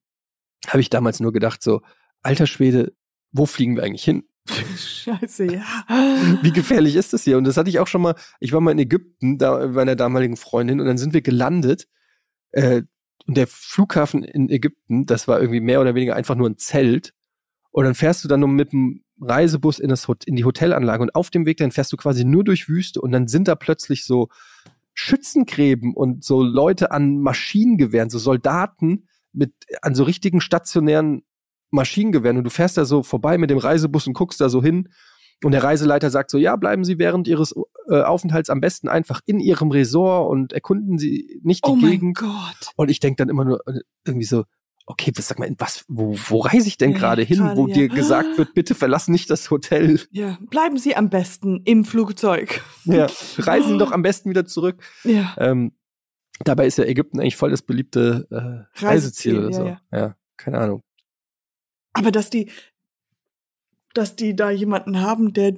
habe ich damals nur gedacht, so, alter Schwede, wo fliegen wir eigentlich hin? Scheiße, ja. [laughs] Wie gefährlich ist das hier? Und das hatte ich auch schon mal, ich war mal in Ägypten, da bei einer damaligen Freundin, und dann sind wir gelandet äh, und der Flughafen in Ägypten, das war irgendwie mehr oder weniger einfach nur ein Zelt. Und dann fährst du dann nur mit dem Reisebus in, das, in die Hotelanlage und auf dem Weg dann fährst du quasi nur durch Wüste und dann sind da plötzlich so Schützengräben und so Leute an Maschinengewehren, so Soldaten mit an so richtigen stationären Maschinengewehren und du fährst da so vorbei mit dem Reisebus und guckst da so hin und der Reiseleiter sagt so, ja, bleiben Sie während Ihres äh, Aufenthalts am besten einfach in Ihrem Resort und erkunden Sie nicht die oh Gegend. mein Gott. Und ich denke dann immer nur äh, irgendwie so, okay, was sag mal, was, wo, wo reise ich denn Ja, gerade hin, wo ja. dir gesagt wird, bitte verlass nicht das Hotel. Ja, bleiben Sie am besten im Flugzeug. Ja, [laughs] reisen doch am besten wieder zurück. Ja. Ähm, dabei ist ja Ägypten eigentlich voll das beliebte äh, Reiseziel Reiseziel, oder so. ja. ja, keine Ahnung. Aber dass die, dass die da jemanden haben, der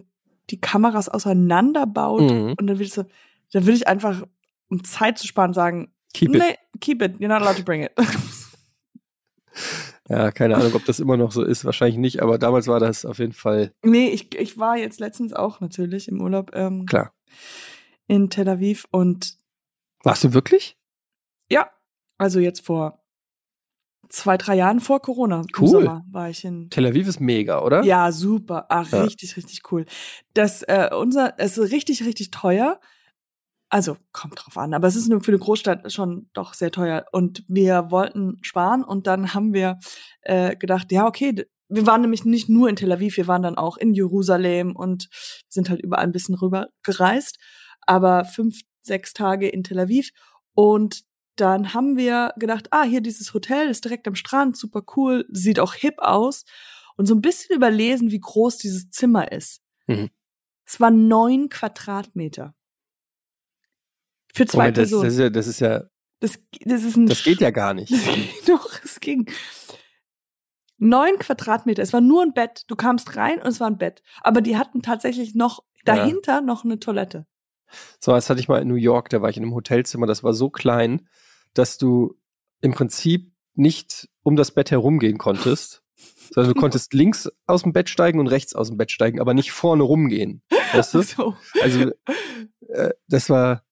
die Kameras auseinanderbaut Mhm. und dann will ich so, dann würde ich einfach, um Zeit zu sparen, sagen, Keep it. nee, keep it, you're not allowed to bring it. [laughs] Ja, keine Ahnung, ob das immer noch so ist. Wahrscheinlich nicht, aber damals war das auf jeden Fall nee, ich, ich war jetzt letztens auch natürlich im Urlaub ähm, klar. in Tel Aviv und Warst du wirklich? ja, also jetzt vor zwei, drei Jahren vor Corona Cool. im Sommer war ich in Tel Aviv ist mega, oder? Ja, super. Ach, Ja. richtig, richtig cool. Das, äh, unser, es ist richtig, richtig teuer. Also, kommt drauf an, aber es ist für eine Großstadt schon doch sehr teuer. Und wir wollten sparen und dann haben wir äh, gedacht, ja, okay, wir waren nämlich nicht nur in Tel Aviv, wir waren dann auch in Jerusalem und sind halt überall ein bisschen rüber gereist. Aber fünf, sechs Tage in Tel Aviv. Und dann haben wir gedacht, ah, hier dieses Hotel ist direkt am Strand, super cool, sieht auch hip aus. Und so ein bisschen überlesen, wie groß dieses Zimmer ist. Mhm. Es waren neun Quadratmeter. Für zwei Moment, das, Personen. das, ist ja, das ist ja, Das, das ist ein das geht ja gar nicht. [laughs] das doch, es ging. Neun Quadratmeter. Es war nur ein Bett. Du kamst rein und es war ein Bett. Aber die hatten tatsächlich noch Ja. dahinter noch eine Toilette. So, das hatte ich mal in New York, da war ich in einem Hotelzimmer, das war so klein, dass du im Prinzip nicht um das Bett herumgehen konntest, [laughs] sondern du konntest links aus dem Bett steigen und rechts aus dem Bett steigen, aber nicht vorne rumgehen. Weißt du? [laughs] So. Also, äh, das war,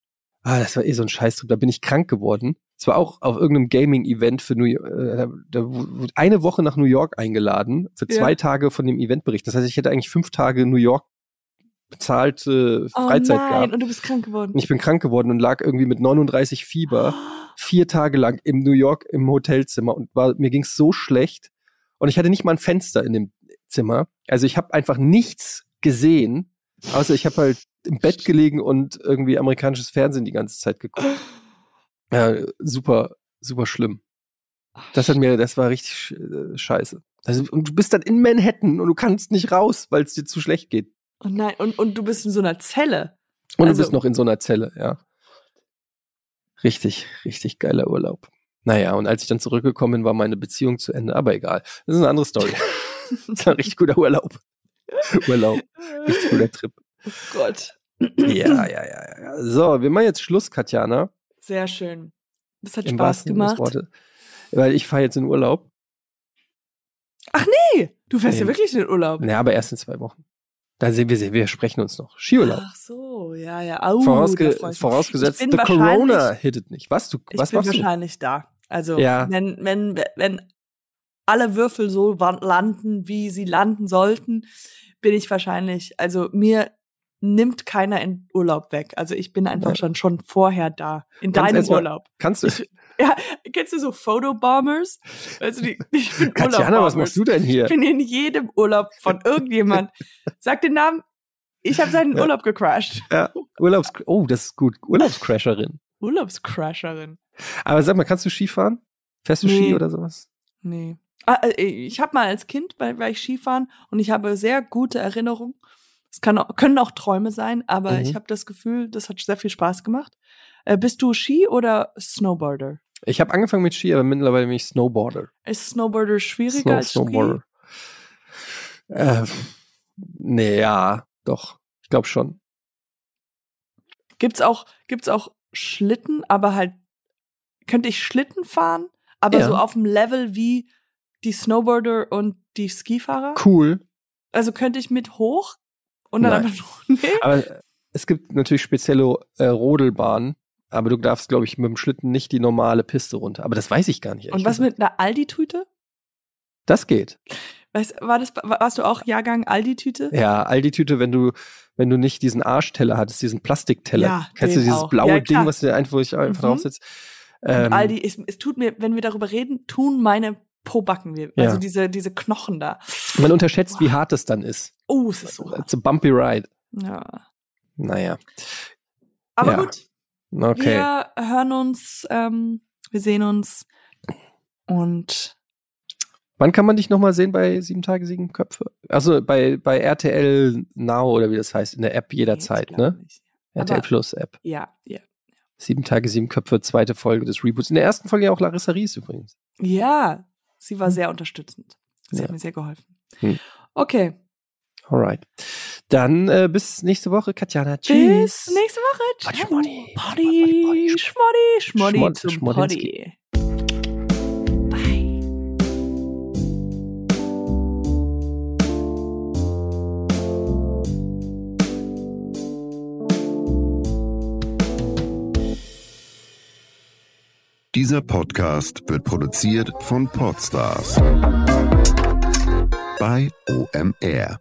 ah, das war eh so ein Scheißdruck. Da bin ich krank geworden. Es war auch auf irgendeinem Gaming-Event für New York, äh, da, wurde eine Woche nach New York eingeladen, für zwei Ja. Tage von dem Event berichtet. Das heißt, ich hätte eigentlich fünf Tage New York bezahlte Freizeit oh nein, gehabt. und du bist krank geworden. Ich bin krank geworden und lag irgendwie mit 39 Fieber [gasps] vier Tage lang im New York im Hotelzimmer und war, mir ging's so schlecht. Und ich hatte nicht mal ein Fenster in dem Zimmer. Also ich habe einfach nichts gesehen, außer ich habe halt im Bett gelegen und irgendwie amerikanisches Fernsehen die ganze Zeit geguckt. [gasps] Ja, super, super schlimm. Das hat mir, das war richtig äh, scheiße. Also, und du bist dann in Manhattan und du kannst nicht raus, weil es dir zu schlecht geht. Oh nein, und, und du bist in so einer Zelle. Und Also- du bist noch in so einer Zelle, ja. Richtig, richtig geiler Urlaub. Naja, und als ich dann zurückgekommen bin, war meine Beziehung zu Ende, aber egal. Das ist eine andere Story. [laughs] das war ein richtig guter Urlaub. Urlaub, richtig guter Trip. Oh Gott. Ja, ja, ja, ja. So, wir machen jetzt Schluss, Katjana. Sehr schön. Das hat Im Spaß gemacht. Weil ich fahre jetzt in Urlaub. Nee, du fährst Nee. ja wirklich in den Urlaub. Ja, aber erst in zwei Wochen. Da sehen wir, wir sprechen uns noch. Skiurlaub. Ach so, ja, ja. Au, Vorausge ich vorausgesetzt, Ich bin the Corona hittet nicht. Was, du, Ich was bin machst du? wahrscheinlich da. Also, Ja. wenn, wenn, wenn alle Würfel so landen, wie sie landen sollten, bin ich wahrscheinlich, also mir nimmt keiner in Urlaub weg. Also ich bin einfach Ja. schon, schon vorher da. In Kannst deinem Urlaub. Kannst du? Ich, ja, kennst du so Photobombers? Also die, ich bin [laughs] Katjana, was machst du denn hier? Ich bin in jedem Urlaub von [laughs] irgendjemand. Sag den Namen. Ich habe seinen Ja. Urlaub gecrashed. Ja, Urlaubs oh, das ist gut. Urlaubscrasherin. Urlaubscrasherin. Aber sag mal, kannst du Skifahren? Fährst du Nee. Ski oder sowas? Nee. Ah, äh, ich habe mal als Kind, weil, weil ich Skifahren und ich habe sehr gute Erinnerungen. Es kann können auch Träume sein, aber Mhm. ich habe das Gefühl, das hat sehr viel Spaß gemacht. Äh, bist du Ski oder Snowboarder? Ich habe angefangen mit Ski, aber mittlerweile bin ich Snowboarder. Ist Snowboarder schwieriger Snow, als Ski? Snowboarder. Äh, nee, ja, doch. Ich glaube schon. Gibt's auch, gibt's auch Schlitten, aber halt, könnte ich Schlitten fahren, aber Ja. so auf dem Level wie die Snowboarder und die Skifahrer? Cool. Also könnte ich mit hoch und dann Nein. einfach [laughs] nee. Aber es gibt natürlich spezielle äh, Rodelbahnen, aber du darfst, glaube ich, mit dem Schlitten nicht die normale Piste runter. Aber das weiß ich gar nicht. Und was gesagt. mit einer Aldi-Tüte? Das geht. Weißt, war das, warst du auch Jahrgang Aldi-Tüte? Ja, Aldi-Tüte, wenn du, wenn du nicht diesen Arschteller hattest, diesen Plastikteller. Ja, Kennst du dieses auch. blaue Ja, Ding, was du einfach, wo ich einfach Mhm. drauf sitze? Und Ähm, Aldi, es, es tut mir, wenn wir darüber reden, tun meine Pobacken. Ja. Also diese, diese Knochen da. man unterschätzt, wie hart das dann ist. Oh, es ist so hart. It's a bumpy ride. Ja. Naja, Aber Ja. gut, okay. wir hören uns, ähm, wir sehen uns und Wann kann man dich nochmal sehen bei Sieben Tage, Sieben Köpfe? Also bei, bei RTL Now oder wie das heißt, in der App jederzeit, Nee, ne? RTL Plus App. Ja, ja. Sieben Tage, Sieben Köpfe, zweite Folge des Reboots. In der ersten Folge ja auch Larissa Ries übrigens. Ja, sie war sehr unterstützend. Sie hat Ja. mir sehr geholfen. Hm. Okay, Alright. Dann äh, bis nächste Woche, Katjana. bis Tschüss. nächste Woche. Potty, Ciao. Schmoddy. Potty, Potty, Potty, Schmoddy, Schmoddy Schmod- zum. Bye. Dieser Podcast wird produziert von Podstars bei OMR.